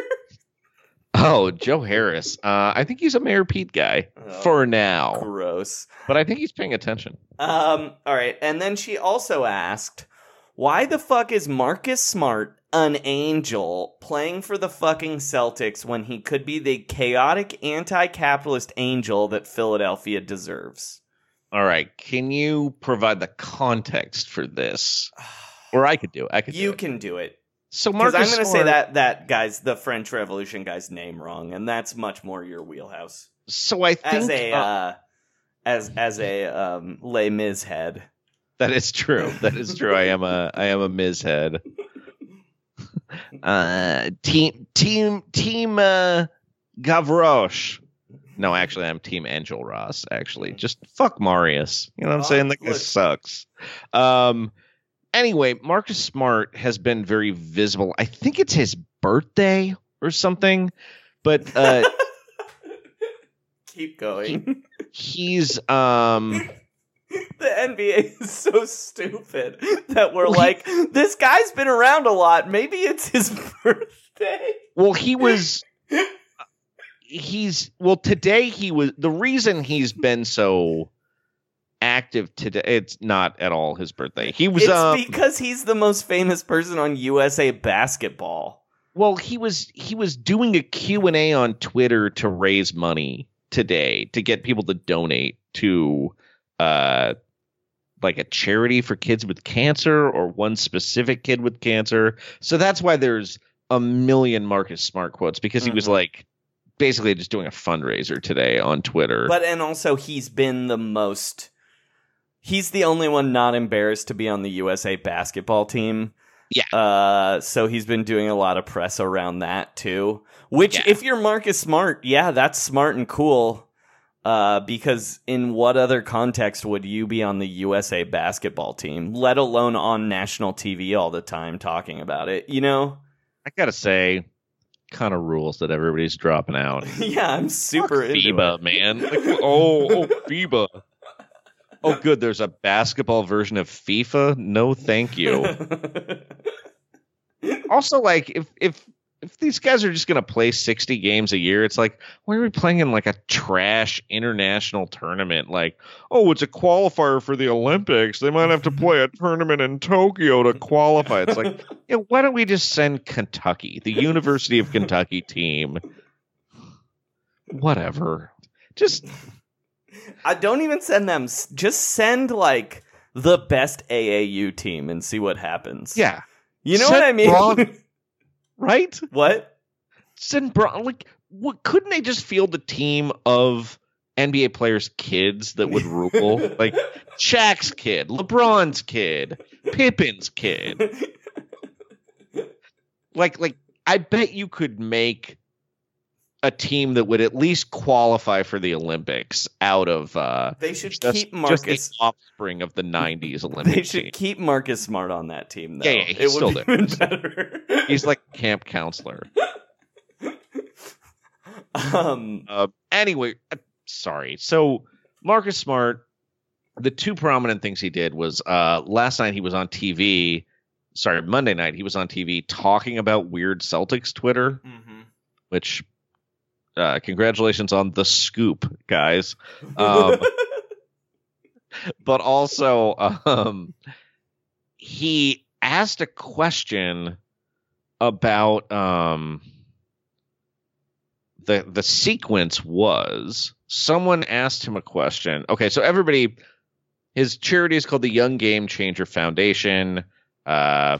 Oh, Joe Harris. Uh, I think he's a Mayor Pete guy Oh. for now, Gross. but I think he's paying attention. Um all right, and then she also asked, "Why the fuck is Marcus Smart an angel playing for the fucking Celtics when he could be the chaotic anti-capitalist angel that Philadelphia deserves?" All right. Can you provide the context for this? *sighs* Or I could do it. I could. You do can do it. So Because Marcus I'm going to say that that guy's the French Revolution guy's name wrong, and that's much more your wheelhouse. So I think As a uh, uh, as as a um, Les Mis head. that is true. That is true. I am a *laughs* I am a Miz head. Uh, team team team uh, Gavroche. No, actually, I'm Team Enjolras. Actually, just fuck Marius. You know what I'm Oh, saying? Guy look. sucks. Um. Anyway, Marcus Smart has been very visible. I think it's his birthday or something, but uh, *laughs* Keep going. he's um. *laughs* *laughs* the NBA is so stupid that we're like, this guy's been around a lot. Maybe it's his *laughs* birthday. Well, he was. He's well today. He was the reason he's been so active today. It's not at all his birthday. He was. It's um, because he's the most famous person on USA basketball. well, he was. He was doing a Q and A on Twitter to raise money today to get people to donate to, uh, like a charity for kids with cancer or one specific kid with cancer. So that's why there's a million Marcus Smart quotes because he was Mhm. like basically just doing a fundraiser today on Twitter. But and also he's been the most he's the only one not embarrassed to be on the USA basketball team. Yeah. Uh so he's been doing a lot of press around that too. Which Yeah. if you're Marcus Smart, yeah, that's smart and cool. Uh, because in what other context would you be on the USA basketball team, let alone on national TV all the time talking about it? You know? I gotta say, kind of rules that everybody's dropping out. *laughs* yeah, I'm super into FIBA, it. man. *laughs* Like, oh, oh, FIBA. Oh, good. There's a basketball version of FIFA. No, thank you. *laughs* also, like, if if if these guys are just gonna play 60 games a year, it's like, why are we playing in like a trash international tournament? Like, oh, it's a qualifier for the Olympics. They might have to play a tournament in Tokyo to qualify. It's like, *laughs* why don't we just send Kentucky, the University of Kentucky team? Whatever. Just I don't even send them. Just send like the best AAU team and see what happens. yeah, you know Send what I mean. Braun- *laughs* right? what? Send Bron like what couldn't they just field a team of NBA players' kids that would rule? *laughs* like Shaq's kid, LeBron's kid, Pippen's kid. *laughs* Like like I bet you could make a team that would at least qualify for the Olympics out of uh They should just, keep just the Marcus. offspring of the *laughs* 90s Olympic They should team. keep Marcus Smart on that team. Though. Yeah, yeah, he's it still would there. better. *laughs* He's like camp counselor. *laughs* um. Uh, anyway, sorry. So Marcus Smart, the two prominent things he did was uh, last night he was on TV. Sorry, Monday night he was on TV talking about weird Celtics Twitter, which uh, congratulations on the scoop, guys. Um, *laughs* but also, um, he asked a question about um, the the sequence was someone asked him a question. Okay, so everybody, his charity is called the Young Game Changer Foundation. Uh,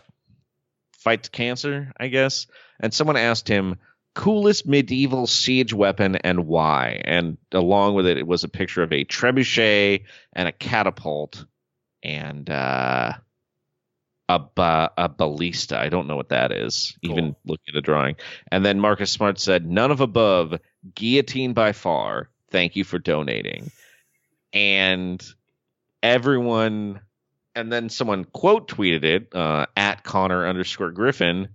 fights cancer, I guess. And someone asked him coolest medieval siege weapon and why. And along with it, it was a picture of a trebuchet and a catapult and uh, a ba- a ballista. I don't know what that is. Even Cool. looking at the drawing. And then Marcus Smart said, "None of above. Guillotine by far. Thank you for donating." And everyone, and then someone quote tweeted it uh, at Connor underscore Griffin.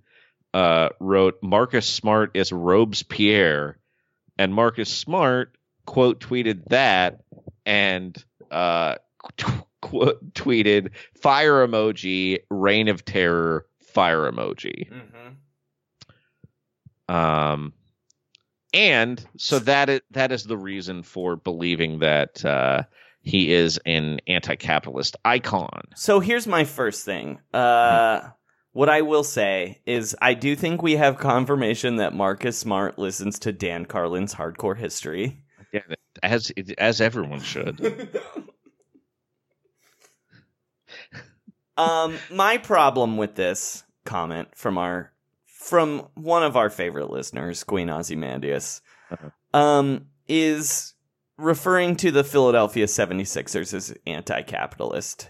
Uh, wrote Marcus Smart is Robespierre, and Marcus Smart quote tweeted that and uh, quote tweeted fire emoji, reign of terror, fire emoji. Um, and so that is that is the reason for believing that uh, he is an anti-capitalist icon. So here's my first thing. Uh, what I will say is, I do think we have confirmation that Marcus Smart listens to Dan Carlin's Hardcore History. Yeah, as as everyone should. *laughs* um, my problem with this comment from our from one of our favorite listeners, Queen Ozymandias, uh-huh. um, is referring to the Philadelphia 76ers as anti-capitalist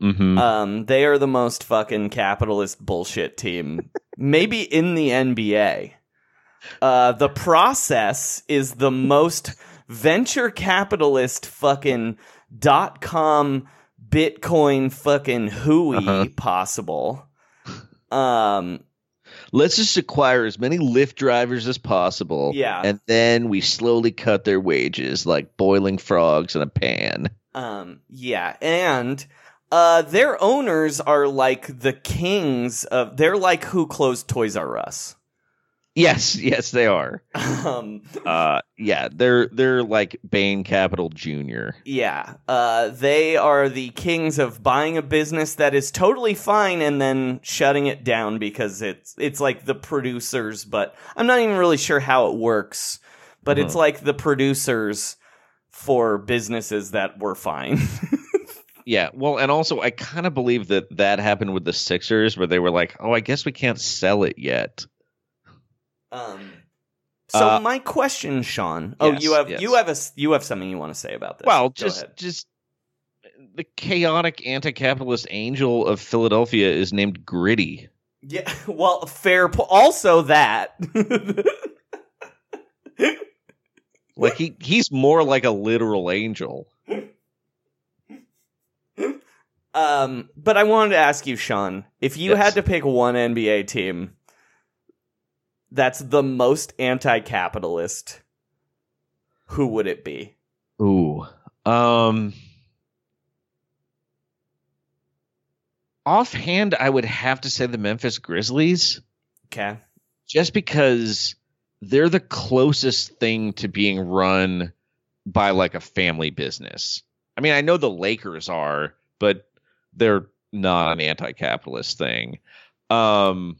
hmm Um, they are the most fucking capitalist bullshit team, maybe in the NBA. Uh, the process is the most venture capitalist fucking dot com Bitcoin fucking hooey Uh-huh. possible. Um, Let's just acquire as many Lyft drivers as possible. Yeah. And then we slowly cut their wages like boiling frogs in a pan. Um, yeah, and uh, their owners are like the kings of. They're like who closed Toys R Us. Yes, yes, they are. Um, Uh, yeah, they're they're like Bain Capital Junior. yeah, uh, they are the kings of buying a business that is totally fine and then shutting it down because it's it's like the producers, but I'm not even really sure how it works. But it's like the producers for businesses that were fine. *laughs* Yeah, well, and also I kind of believe that that happened with the Sixers, where they were like, "Oh, I guess we can't sell it yet." Um. So Uh, my question, Sean. Oh, yes, you have yes. you have a you have something you want to say about this? Well, just just the chaotic anti-capitalist angel of Philadelphia is named Gritty. yeah. *laughs* Well, fair. Po- also, that. Like he he's more like a literal angel. Um. But I wanted to ask you, Sean, if you Yes. had to pick one NBA team that's the most anti-capitalist, who would it be? Ooh. Um Offhand, I would have to say the Memphis Grizzlies Okay. just because they're the closest thing to being run by like a family business. I mean, I know the Lakers are, but they're not an anti-capitalist thing. Um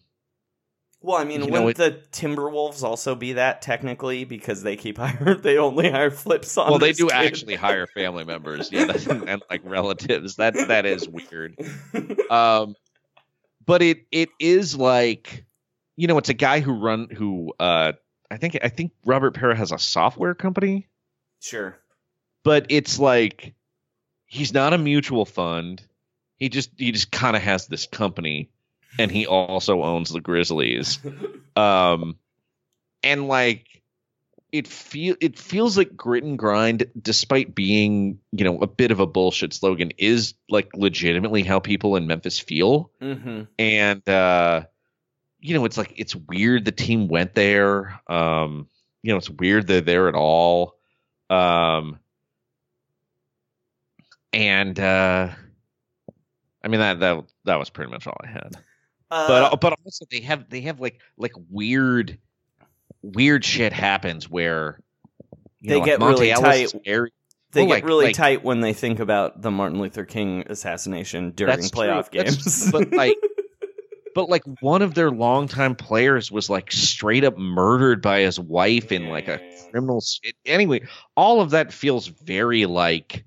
Well, I mean, You know, wouldn't the Timberwolves also be that technically because they keep *laughs* hiring? They only hire Flip's son. well, they do actually hire family members, yeah, *laughs* and like relatives. That that is weird. *laughs* um but it it is like you know it's a guy who run who uh i think i think robert Pera has a software company sure. but it's like he's not a mutual fund he just he just kind of has this company and he also owns the grizzlies. *laughs* Um and like it feel it feels like grit and grind despite being you know a bit of a bullshit slogan is like legitimately how people in memphis feel. Mm-hmm. and uh you know it's like it's weird the team went there. Um you know it's weird they're there at all. Um and uh i mean that that that was pretty much all i had Uh, but but also they have they have like like weird weird shit happens where you They know, like get really Ellis' tight. area- they well, get like- really like- tight when they think about the Martin Luther King assassination during That's true. playoff games. but like *laughs* but like one of their longtime players was like straight up murdered by his wife in like a criminal anyway all of that feels very like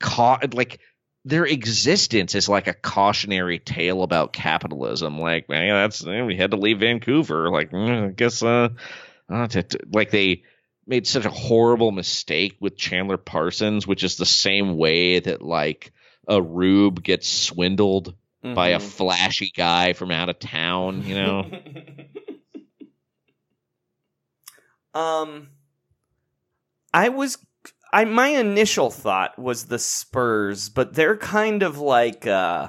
caught like their existence is like a cautionary tale about capitalism. Like man that's we had to leave vancouver. Like mm, i guess uh, uh t- t- like they made such a horrible mistake with chandler parsons which is the same way that like a rube gets swindled by a Mhm. flashy guy from out of town you know? *laughs* *laughs* Um, I was, I my initial thought was the Spurs, but they're kind of like, uh,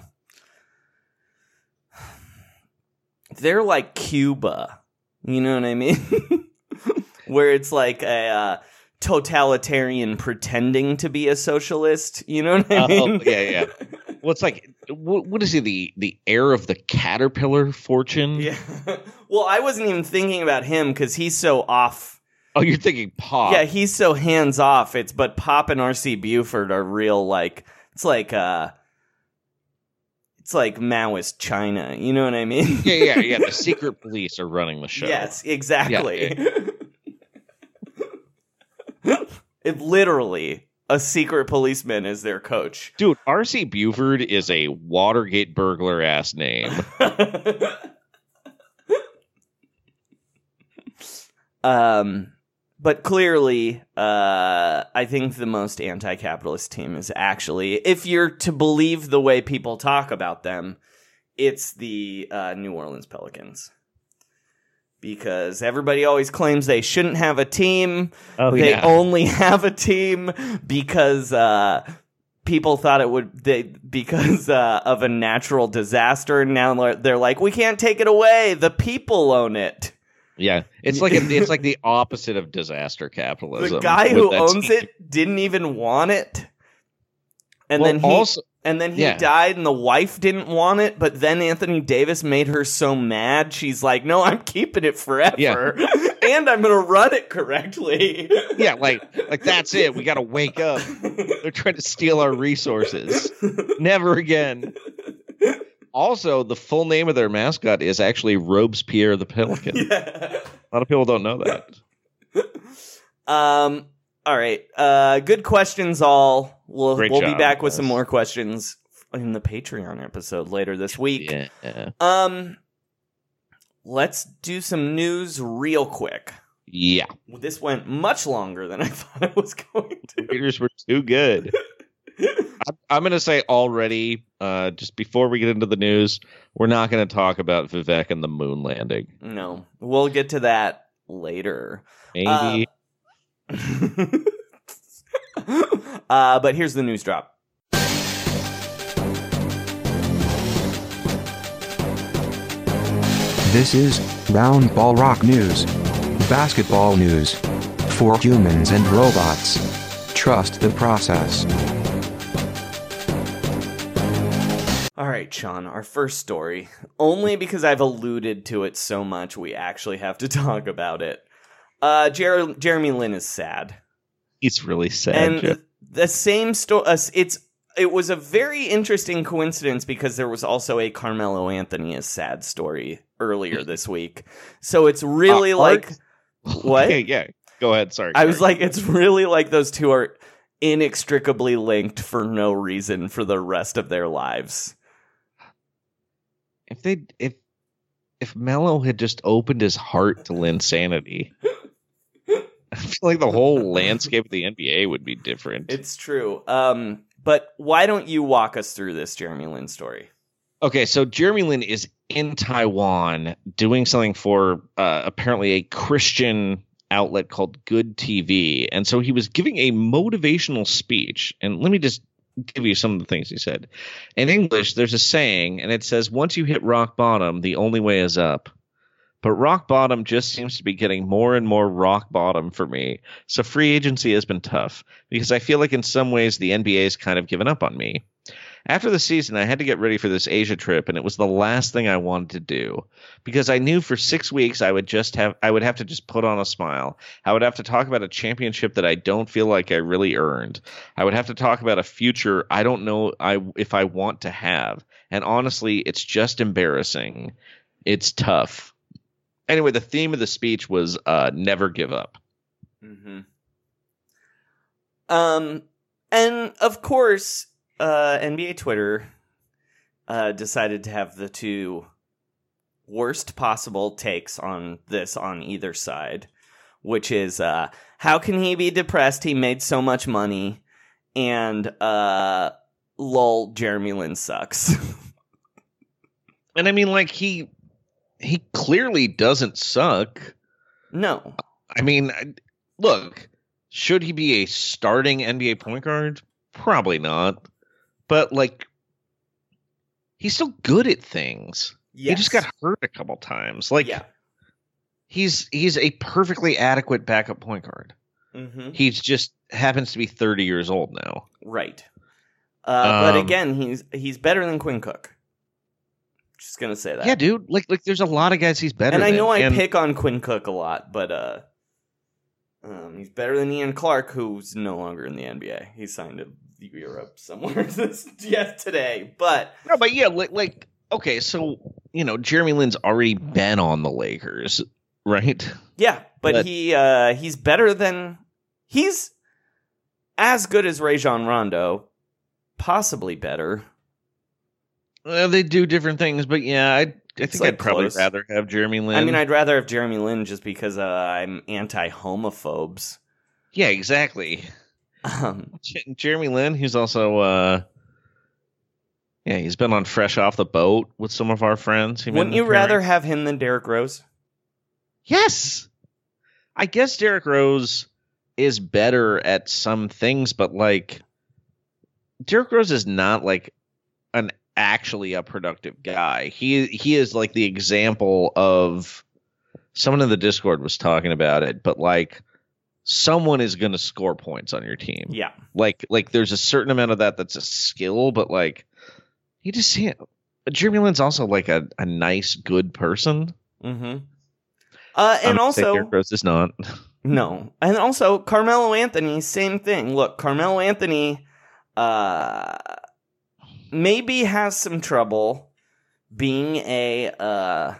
they're like Cuba. You know what I mean? *laughs* Where it's like a uh, totalitarian pretending to be a socialist. You know what I Oh, mean? yeah, yeah. *laughs* well it's like what, what is he the the heir of the caterpillar fortune Yeah. *laughs* well, I wasn't even thinking about him because he's so off. Oh you're thinking pop Yeah, he's so hands off. It's but Pop and RC Buford are real like it's like uh it's like Maoist China. You know what I mean? yeah yeah yeah the *laughs* secret police are running the show Yes, exactly. *laughs* it literally a secret policeman is their coach. Dude, R.C. Buford is a Watergate burglar ass name. *laughs* um, but clearly, uh, I think the most anti-capitalist team is actually, if you're to believe the way people talk about them, it's the uh, New Orleans Pelicans. Because everybody always claims they shouldn't have a team. Oh, they yeah. only *laughs* have a team because uh, people thought it would they because uh, of a natural disaster. And now they're like, we can't take it away. The people own it. Yeah, it's like a, it's like the *laughs* opposite of disaster capitalism. The guy who owns team. it didn't even want it. And Well, then he also- and then he yeah. died and the wife didn't want it, but then Anthony Davis made her so mad she's like, "No, I'm keeping it forever." *laughs* and I'm going to run it correctly. Yeah, like like that's it. We got to wake up. *laughs* They're trying to steal our resources. Never again. Also, the full name of their mascot is actually Robespierre the Pelican. *laughs* A lot of people don't know that. *laughs* Um all right. Uh good questions all. We'll Great we'll be back with some more questions in the Patreon episode later this week. Yeah. Um let's do some news real quick. Yeah. This went much longer than I *laughs* thought it was going to. Readers were too good. I'm, I'm going to say already, uh, just before we get into the news, we're not going to talk about Vivek and the moon landing. No, we'll get to that later. Maybe. *laughs* uh, but here's the news drop. This is Round Ball Rock News. Basketball news. For humans and robots. Trust the process. All right, Sean, our first story. Only because I've alluded to it so much, we actually have to *laughs* talk about it. Uh, Jer- Jeremy Lin is sad. He's really sad. and Jeff. the same story. Uh, it's it was a very interesting coincidence because there was also a Carmelo Anthony is sad story earlier this week. So it's really Uh, like art- what? Okay, *laughs* yeah. Go ahead. Sorry. I was like, it's really like those two are inextricably linked for no reason for the rest of their lives. If they if if Melo had just opened his heart to Linsanity, *laughs* I feel like the whole landscape of the NBA would be different. It's true. Um, but why don't you walk us through this Jeremy Lin story? Okay, so Jeremy Lin is in Taiwan doing something for uh, apparently a Christian outlet called Good TV. And so he was giving a motivational speech. And let me just give you some of the things he said. In English, there's a saying, and it says, Once you hit rock bottom, the only way is up. But rock bottom just seems to be getting more and more rock bottom for me. So free agency has been tough because I feel like in some ways the NBA's kind of given up on me. After the season, I had to get ready for this Asia trip, and it was the last thing I wanted to do because I knew for six weeks I would just have I would have to just put on a smile. I would have to talk about a championship that I don't feel like I really earned. I would have to talk about a future I don't know I if I want to have. And honestly, it's just embarrassing. It's tough. Anyway, the theme of the speech was uh, never give up. Mm-hmm. Um, and of course, uh, NBA Twitter uh, decided to have the two worst possible takes on this on either side, which is uh, how can he be depressed? He made so much money, and uh, lol, Jeremy Lin sucks. *laughs* And I mean, like he he clearly doesn't suck. no, I mean, look, should he be a starting NBA point guard? Probably not. But like, he's still good at things. He just got hurt a couple times. Like, yeah. he's he's a perfectly adequate backup point guard. Mm-hmm. He's just happens to be thirty years old now. Right. Uh, but Um, again, he's he's better than Quinn Cook. Just gonna say that. Yeah, dude. Like, like there's a lot of guys he's better. and I than. know I And- pick on Quinn Cook a lot, but uh, um, he's better than Ian Clark, who's no longer in the NBA. He signed to Europe somewhere *laughs* this yes today. But No, but yeah, like, like okay, so you know, Jeremy Lin's already been on the Lakers, right? yeah, but, But- he uh, he's better than he's as good as Rajon Rondo, possibly better. Well, they do different things, but yeah, I I think like, I'd probably close. rather have Jeremy Lin. I mean, I'd rather have Jeremy Lin just because uh, I'm anti-homophobes. yeah, exactly. Um, *laughs* Jeremy Lin, who's also uh yeah, he's been on Fresh Off the Boat with some of our friends. He wouldn't you rather have him than Derrick Rose? Yes. I guess Derrick Rose is better at some things, but like Derrick Rose is not like an actually a productive guy. He he is like the example of someone in the Discord was talking about it, but like someone is going to score points on your team. Yeah. Like like there's a certain amount of that that's a skill, but like you just he, Jeremy Lin's also like a, a nice, good person. Mm-hmm. Uh, and I'm also, Rose is not. *laughs* no, and also Carmelo Anthony, same thing. Look, Carmelo Anthony, uh, maybe has some trouble being a uh,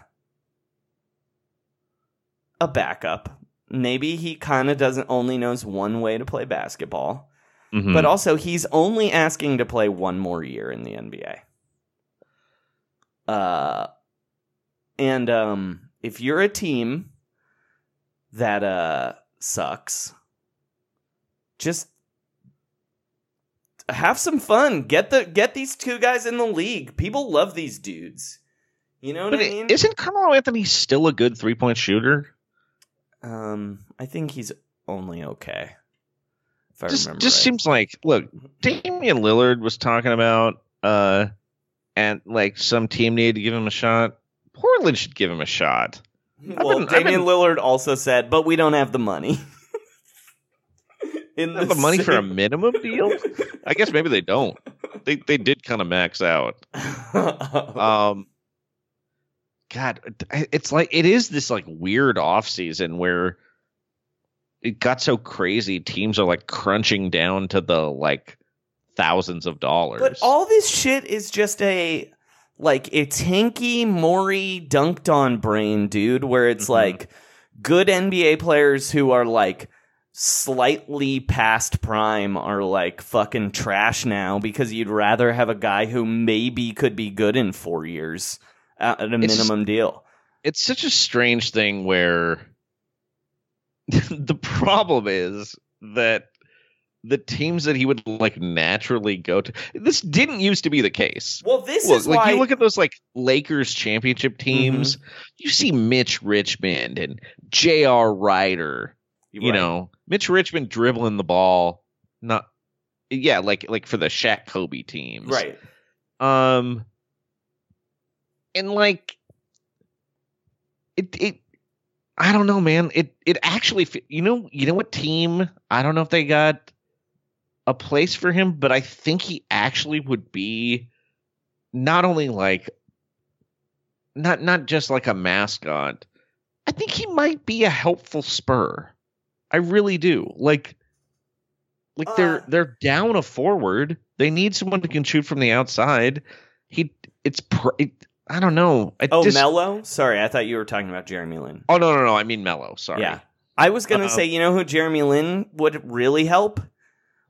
a backup. Maybe he kind of doesn't only knows one way to play basketball. Mhm. But also, he's only asking to play one more year in the NBA. Uh, and um, if you're a team that uh sucks, just have some fun. Get the get these two guys in the league. People love these dudes. You know what But I mean? isn't Carmelo Anthony still a good three point shooter? Um, I think he's only okay. If I Just remember, just right. seems like look, Damian Lillard was talking about uh and like some team needed to give him a shot. Portland should give him a shot. Well, been- Damian been- Lillard also said, "But we don't have the money." *laughs* In Have the money for a minimum deal? I guess maybe they don't. They they did kind of max out. *laughs* Um God, it's like it is this like weird off season where it got so crazy teams are like crunching down to the like thousands of dollars. but all this shit is just a like it's hanky Maury dunked on brain, dude. Where it's Mhm. like good NBA players who are like slightly past prime are like fucking trash now because you'd rather have a guy who maybe could be good in four years at a It's minimum deal. it's such a strange thing where *laughs* the problem is that the teams that he would like naturally go to this didn't used to be the case. Well, this Look, is like why Mm-hmm. you look at those like Lakers championship teams, you see Mitch Richmond and J.R. Rider. You Right. know, Mitch Richmond dribbling the ball, not yeah, like like for the Shaq Kobe teams, right. um, and like it, it, I don't know, man. It, it actually, you know, you know what team? I don't know if they got a place for him, but I think he actually would be not only like, not not just like a mascot. I think he might be a helpful spur. I really do. Like, like they're Uh. they're down a forward. They need someone who can shoot from the outside. He, it's, pr- it, I don't know. I Oh, just- Melo? Sorry, I thought you were talking about Jeremy Lin. Oh no, no, no. I mean Melo. Sorry. Yeah. I was going to Uh-oh. say, you know who Jeremy Lin would really help?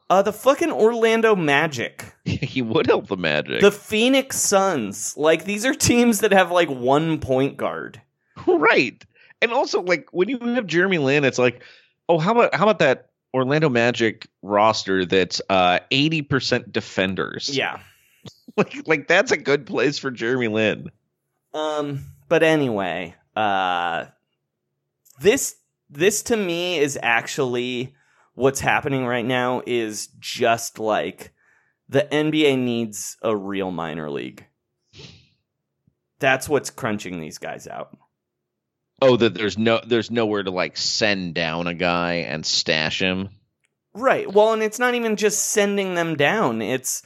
Uh, the fucking Orlando Magic. *laughs* he would help the Magic. The Phoenix Suns. Like, these are teams that have, like, one point guard. *laughs* right. And also, like when you have Jeremy Lin, it's like, oh, how about how about that Orlando Magic roster that's uh eighty percent defenders? Yeah. *laughs* like like that's a good place for Jeremy Lin. Um, but anyway, uh, this, this to me is actually what's happening right now is just like the NBA needs a real minor league. That's what's crunching these guys out. Oh, that there's no there's nowhere to like send down a guy and stash him. Right. Well, and it's not even just sending them down. It's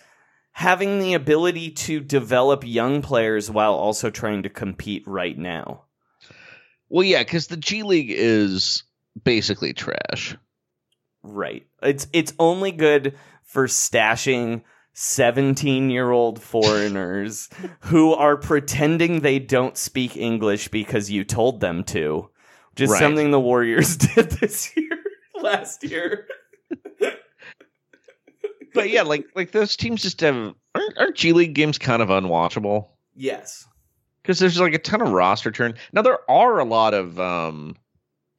having the ability to develop young players while also trying to compete right now. Well, yeah, because the G League is basically trash. Right. It's it's only good for stashing 17-year-old foreigners *laughs* who are pretending they don't speak English because you told them to. Is Right. something the Warriors *laughs* did this year last year. But yeah, like like those teams just have aren't, aren't G League games kind of unwatchable yes. because there's like a ton of roster turn. Now there are a lot of um,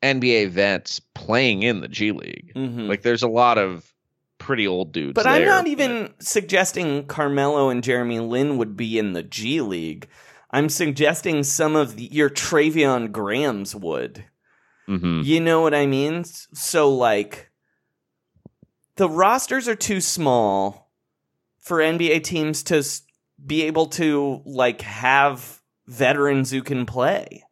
NBA vets playing in the G League. Mhm. Like there's a lot of pretty old dudes. But I'm there, not even suggesting Carmelo and Jeremy Lin would be in the G League. I'm suggesting some of the, your Treveon Grahams would. Mhm. You know what I mean? So, like, the rosters are too small for NBA teams to be able to, like, have veterans who can play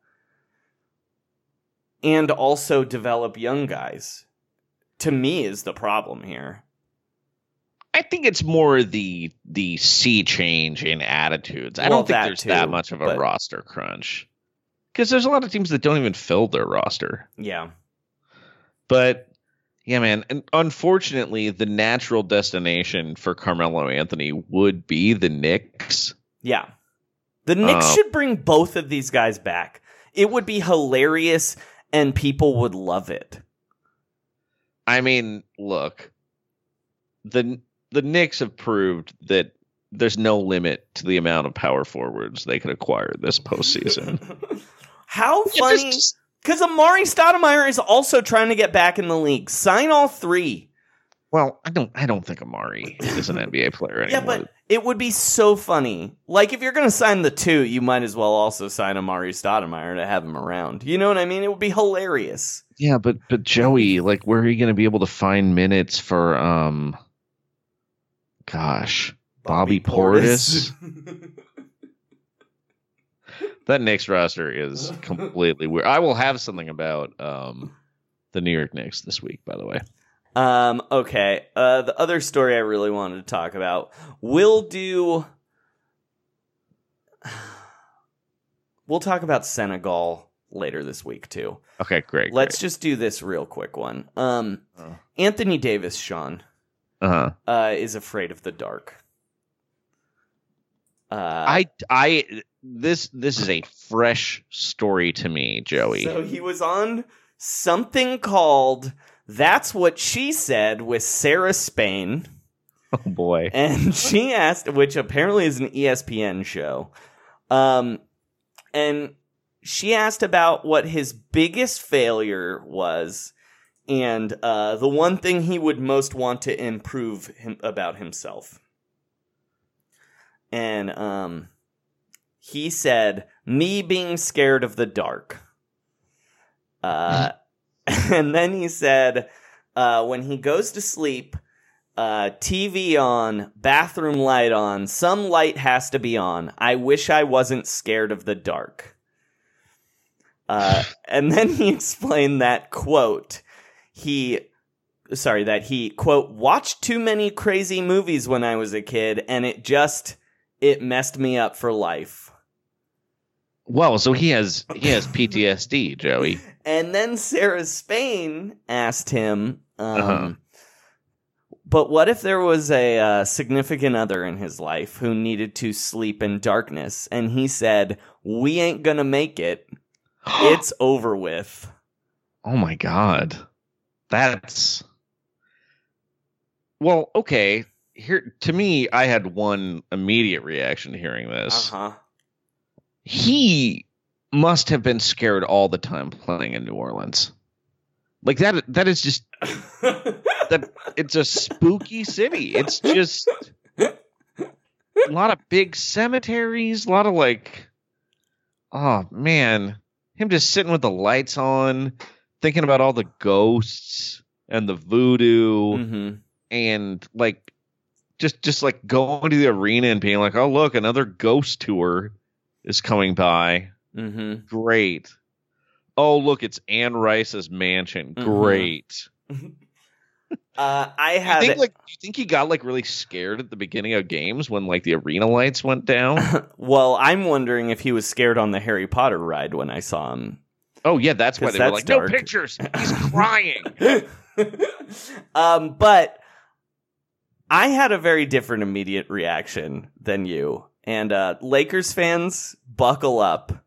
and also develop young guys. To me, is the problem here. I think it's more the the sea change in attitudes. I Well, don't think there's too, that much of a but- roster crunch because there's a lot of teams that don't even fill their roster. Yeah. But yeah, man. And unfortunately, the natural destination for Carmelo Anthony would be the Knicks. Yeah. The Knicks Uh, should bring both of these guys back. It would be hilarious and people would love it. I mean, look, the the Knicks have proved that there's no limit to the amount of power forwards they could acquire this postseason. *laughs* How funny. just- Because Amar'e Stoudemire is also trying to get back in the league. Sign all three. well, I don't I don't think Amar'e is an NBA player anymore. Yeah, but it would be so funny. Like, if you're going to sign the two, you might as well also sign Amar'e Stoudemire to have him around. You know what I mean? It would be hilarious. Yeah, but but Joey, like, where are you going to be able to find minutes for um? Gosh, Bobby, Portis. *laughs* that Knicks roster is *laughs* completely weird. I will have something about um the New York Knicks this week, by the way. Um, okay. Uh, the other story I really wanted to talk about. We'll do. *sighs* We'll talk about Senegal later this week too. Okay, great. Let's just do this real quick one. Um, Oh. Anthony Davis, Sean, Uh huh. uh, is afraid of the dark. Uh, I I this this is a fresh story to me, Joey. So he was on something called "That's What She Said" with Sarah Spain. *laughs* oh boy. and she asked, which apparently is an ESPN show, um, and she asked about what his biggest failure was, and uh, the one thing he would most want to improve him, about himself. And um, he said, "Me being scared of the dark." Uh, *laughs* and then he said, uh, when he goes to sleep, uh, TV on, bathroom light on, some light has to be on. I wish I wasn't scared of the dark. Uh, *laughs* and then he explained that quote. He, sorry, that he quote watched too many crazy movies when I was a kid, and it just it messed me up for life. Well, so he has he has PTSD, Joey. *laughs* And then Sarah Spain asked him, um, Uh-huh. but what if there was a uh, significant other in his life who needed to sleep in darkness? And he said, We ain't gonna make it. *gasps* It's over with. Oh my god. That's Well, okay. Here to me, I had one immediate reaction to hearing Uh this. huh. He must have been scared all the time playing in New Orleans. Like that that is just that it's a spooky city. It's just a lot of big cemeteries, a lot of like oh man, him just sitting with the lights on, thinking about all the ghosts and the voodoo hmm and like just just like going to the arena and being like, "Oh, look, another ghost tour is coming by." hmm Great. Oh, look, it's Anne Rice's mansion. Mhm. Great. *laughs* Uh, I Do you think like do you think he got like really scared at the beginning of games when like the arena lights went down? *laughs* well, I'm wondering if he was scared on the Harry Potter ride when I saw him. oh yeah, that's why they were like, dark. no pictures. He's *laughs* crying. um, but I had a very different immediate reaction than you. And uh, Lakers fans, buckle up.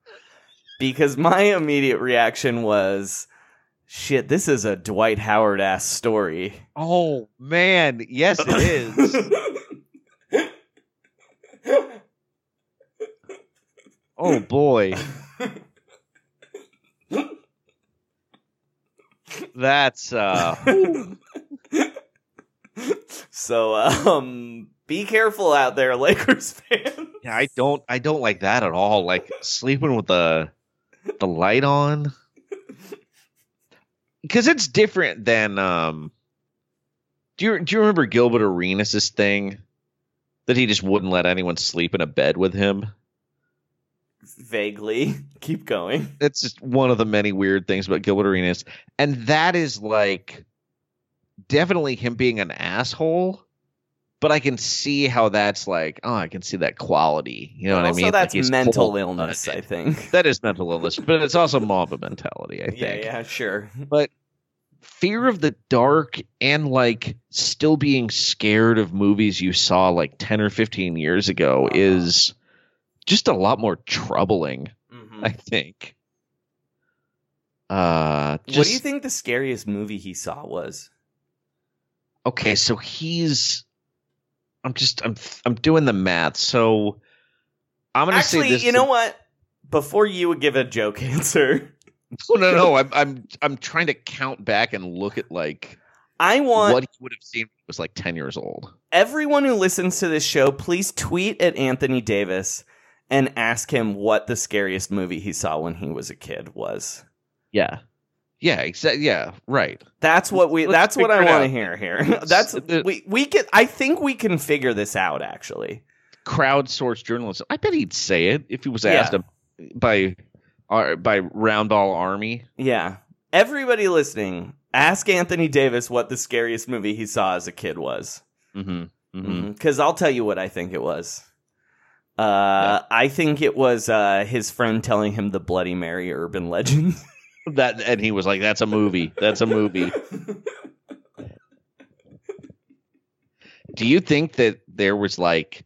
Because my immediate reaction was Shit, this is a Dwight Howard ass story. Oh man, yes it is. *laughs* oh boy. That's uh *laughs* so, um, be careful out there, *laughs* Lakers fans. yeah, I don't I don't like that at all. Like sleeping with the the light on. *laughs* Cuz it's different than um Do you do you remember Gilbert Arenas' thing that he just wouldn't let anyone sleep in a bed with him? Vaguely. *laughs* Keep going. It's just one of the many weird things about Gilbert Arenas. And that is like definitely him being an asshole. But I can see how that's like, oh, I can see that quality. You know what also, I mean? that's Like mental illness, I think. *laughs* That is mental illness, but it's also mob mentality, I *laughs* think. Yeah, yeah, sure. But fear of the dark and like still being scared of movies you saw like 10 or 15 years ago Uh-huh. is just a lot more troubling, Mhm. I think. Uh just, what do you think the scariest movie he saw was? Okay, so he's I'm just I'm I'm doing the math. So I'm going to say this you know what? Before you would give a joke *laughs* answer, No, no, no. I'm I'm I'm trying to count back and look at like I want what he would have seen when he was like 10 years old. everyone who listens to this show, please tweet at Anthony Davis and ask him what the scariest movie he saw when he was a kid was. Yeah. Yeah, exactly. Yeah, right. That's what we. Let's that's what I want to hear here. *laughs* That's we. We can. I think we can figure this out. Actually, Crowdsourced journalism. I bet he'd say it if he was asked him by uh, by Roundball Army. yeah. Everybody listening, ask Anthony Davis what the scariest movie he saw as a kid was. Mm-hmm. Mm-hmm. Because I'll tell you what I think it was. Uh, I think it was uh, his friend telling him the Bloody Mary urban legend. *laughs* That and he was like, "That's a movie. That's a movie." Do you think that there was like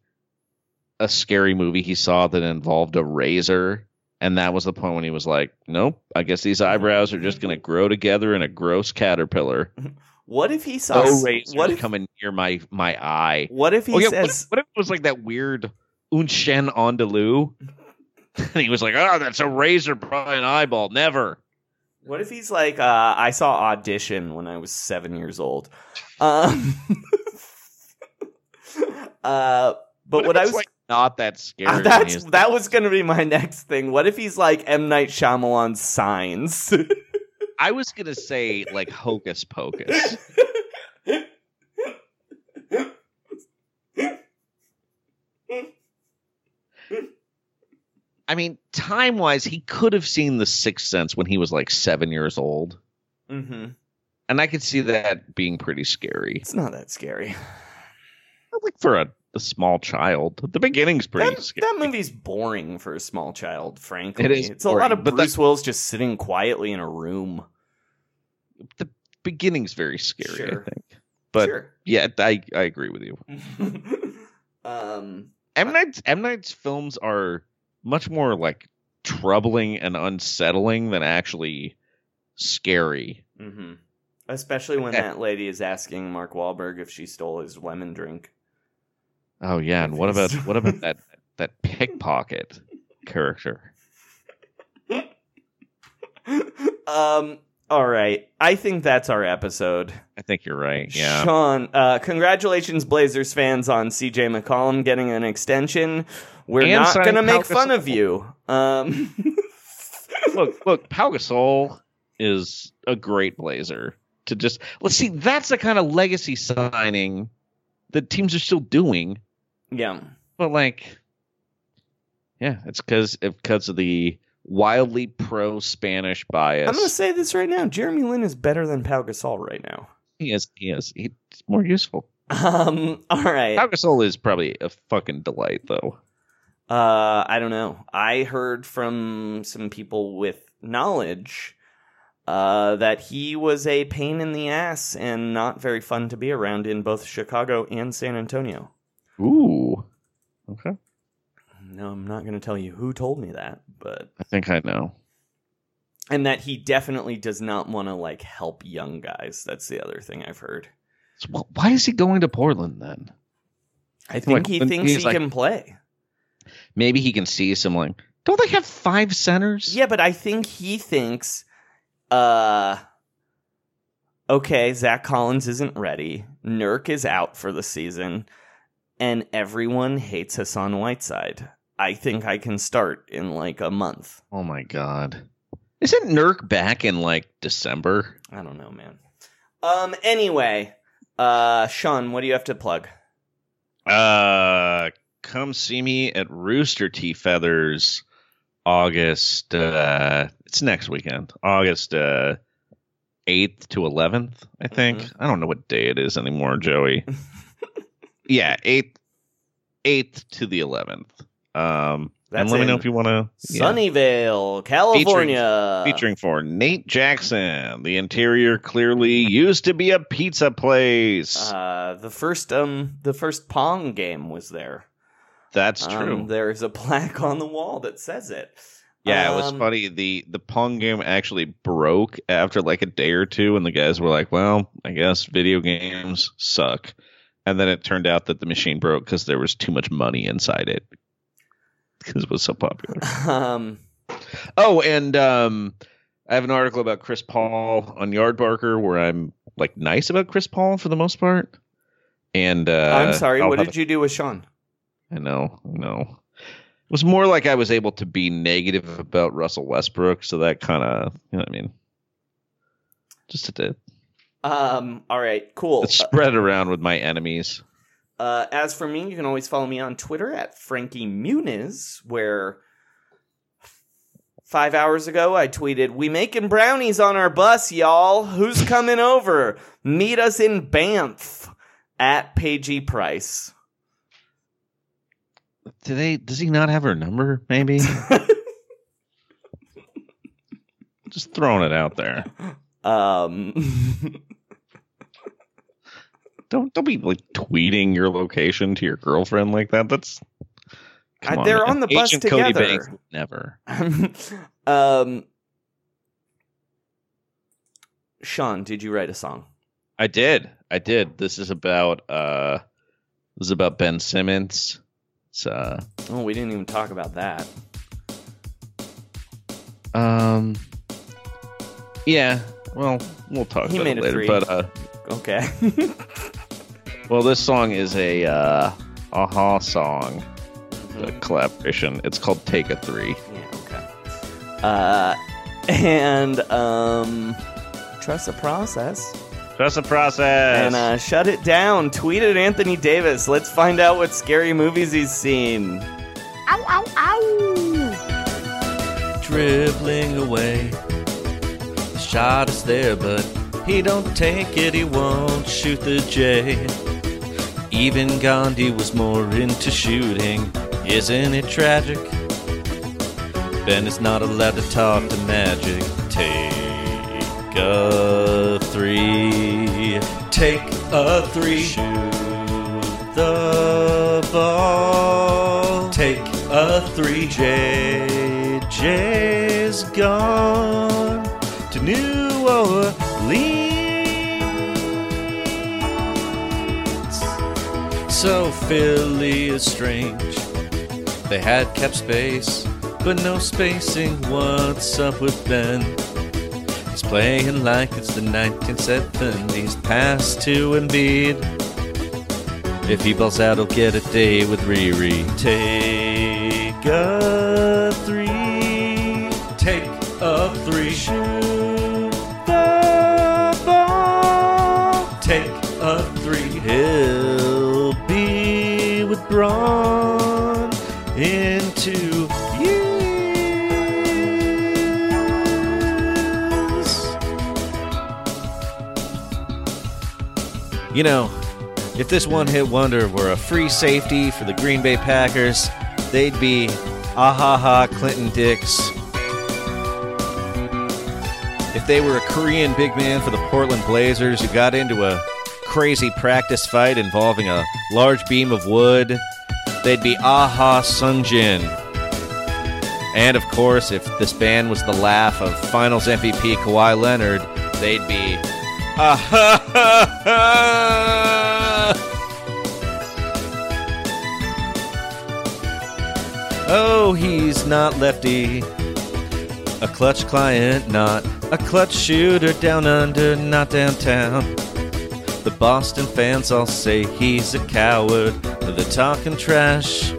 a scary movie he saw that involved a razor, and that was the point when he was like, "Nope, I guess these eyebrows are just going to grow together in a gross caterpillar." what if he saw? No razors what if? coming near my my eye. What if he Oh, yeah, what, says? if, what if it was like that weird Un Chien Andalou? *laughs* and he was like, "Oh, that's a razor by an eyeball. Never." What if he's like, uh, I saw audition when I was seven years old. Um, *laughs* uh, but what, if I was like not that scary. uh, that's that was gonna be my next thing. What if he's like M Night Shyamalan's Signs? *laughs* I was gonna say like Hocus Pocus. *laughs* I mean, time wise, he could have seen The Sixth Sense when he was like seven years old, hmm and I could see that being pretty scary. It's not that scary. Like for a, a small child, the beginning's pretty That, scary. that movie's boring for a small child. Frankly, It is It's a lot of but Bruce Willis just sitting quietly in a room. the beginning's very scary, Sure. I think. But sure. yeah, I I agree with you. *laughs* um. M Night's M Night's films are much more like troubling and unsettling than actually scary. hmm Especially when that lady is asking Mark Wahlberg if she stole his lemon drink. Oh yeah, and what about what about that that pickpocket character? *laughs* um. All right. I think that's our episode. I think you're right. Yeah. Sean, uh, congratulations, Blazers fans, on CJ McCollum getting an extension. We're And not going to make fun of you. Um, *laughs* look, look, Pau Gasol is a great Blazer. To just let's see, that's the kind of legacy signing that teams are still doing. yeah. But like, yeah, it's because because of the wildly pro Spanish bias. I'm going to say this right now. Jeremy Lin is better than Pau Gasol right now. he is he is he's more useful. Um, *laughs* all right. Pau Gasol is probably a fucking delight though. Uh, I don't know. I heard from some people with knowledge uh, that he was a pain in the ass and not very fun to be around in both Chicago and San Antonio. Ooh, okay. No, I'm not going to tell you who told me that, but I think I know. and that he definitely does not want to like help young guys. That's the other thing I've heard. So wh- why is he going to Portland then? I think Like, he thinks he like- can play. Maybe he can see some like. Don't they have five centers? Yeah, but I think he thinks, uh, okay, Zach Collins isn't ready. Nurk is out for the season, and everyone hates Hassan Whiteside. I think I can start in like a month. Oh my god. Isn't Nurk back in like December? I don't know, man. Um. Anyway, uh, Sean, what do you have to plug? Uh, come see me at Rooster T. Feathers, August. Uh, it's next weekend, August uh, eighth to eleventh. I think. Mm-hmm. I don't know what day it is anymore, Joey. *laughs* yeah, eighth, eighth to the eleventh. Um, and That's let me know if you want to. Sunnyvale, California. Featuring for Nate Jackson. The interior clearly used to be a pizza place. Uh, the first um, the first Pong game was there. That's Um, true. there's a *laughs* plaque on the wall that says it. Yeah, it was Um, funny. The the Pong game actually broke after like a day or two, and the guys were like, "Well, I guess video games suck." And then it turned out that the machine broke because there was too much money inside it because it was so popular. *laughs* Um, Oh, and um, I have an article about Chris Paul on Yardbarker where I'm like nice about Chris Paul for the most part. And uh, I'm sorry. I'll What did you do with Sean? I know, I know. It was more like I was able to be negative about Russell Westbrook, so that kind of, you know what I mean? Just to, to Um, all right, cool. spread around with my enemies. Uh, as for me, you can always follow me on Twitter at Frankie Muniz, where five hours ago I tweeted, "We making brownies on our bus, y'all. Who's coming over? Meet us in Banff at Pagey Price." Do they? Does he not have her number? Maybe. *laughs* Just throwing it out there. Um, Don't don't be like tweeting your location to your girlfriend like that. That's Uh, they're man. on the bus Agent Cody together. Banks never. *laughs* um, Sean, did you write a song? I did. I did. This is about uh this is about Ben Simmons. It's uh Oh, we didn't even talk about that. um yeah, well, we'll talk He about made it later. But uh Okay. *laughs* well this song is a uh aha song. Mm-hmm. The collaboration. It's called Take a Three. Yeah, okay. Uh, *laughs* and um, trust the process. Trust the process. And uh, shut it down. Tweet at Anthony Davis. Let's find out what scary movies he's seen. Ow, ow, ow! dribbling away. The shot is there, but he don't take it. He won't shoot the J. Even Gandhi was more into shooting. Isn't it tragic? Ben is not allowed to talk to magic. Take a three. Take a three. Shoot the ball. Take a three. JJ's gone to New Orleans. So Philly is strange. They had kept space, but no spacing. What's up with Ben? He's playing like it's the 1970s. Pass to Embiid. If he balls out, he'll get a day with Riri. Take a three. Take a three. Shoot the ball. Take a three. He'll be with Braun You know, if this one hit wonder were a free safety for the Green Bay Packers, they'd be ahaha Clinton Dix. If they were a Korean big man for the Portland Blazers who got into a crazy practice fight involving a large beam of wood, they'd be aha Sungjin. And of course, if this band was the laugh of Finals MVP Kawhi Leonard, they'd be. *laughs* Oh, he's not lefty. A clutch client, not a clutch shooter down under, not downtown. The Boston fans all say he's a coward. They're talking trash.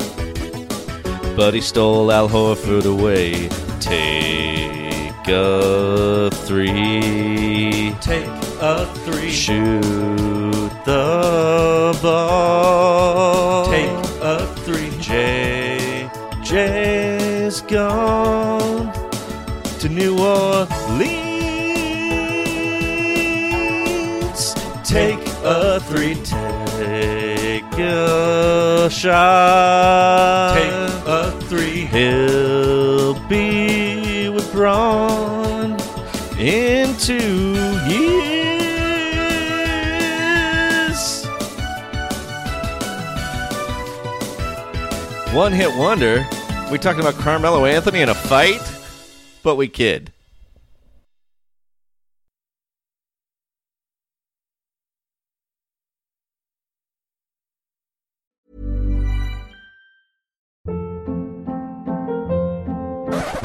But he stole Al Horford away. Take a three. Take a three. Shoot the ball. Take a three. J. J's gone to New Orleans. Take a three. Take a shot. Take a three. He'll be with Braun in two years. One hit wonder. We talking about Carmelo Anthony in a fight? But we kid.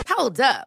Hold up.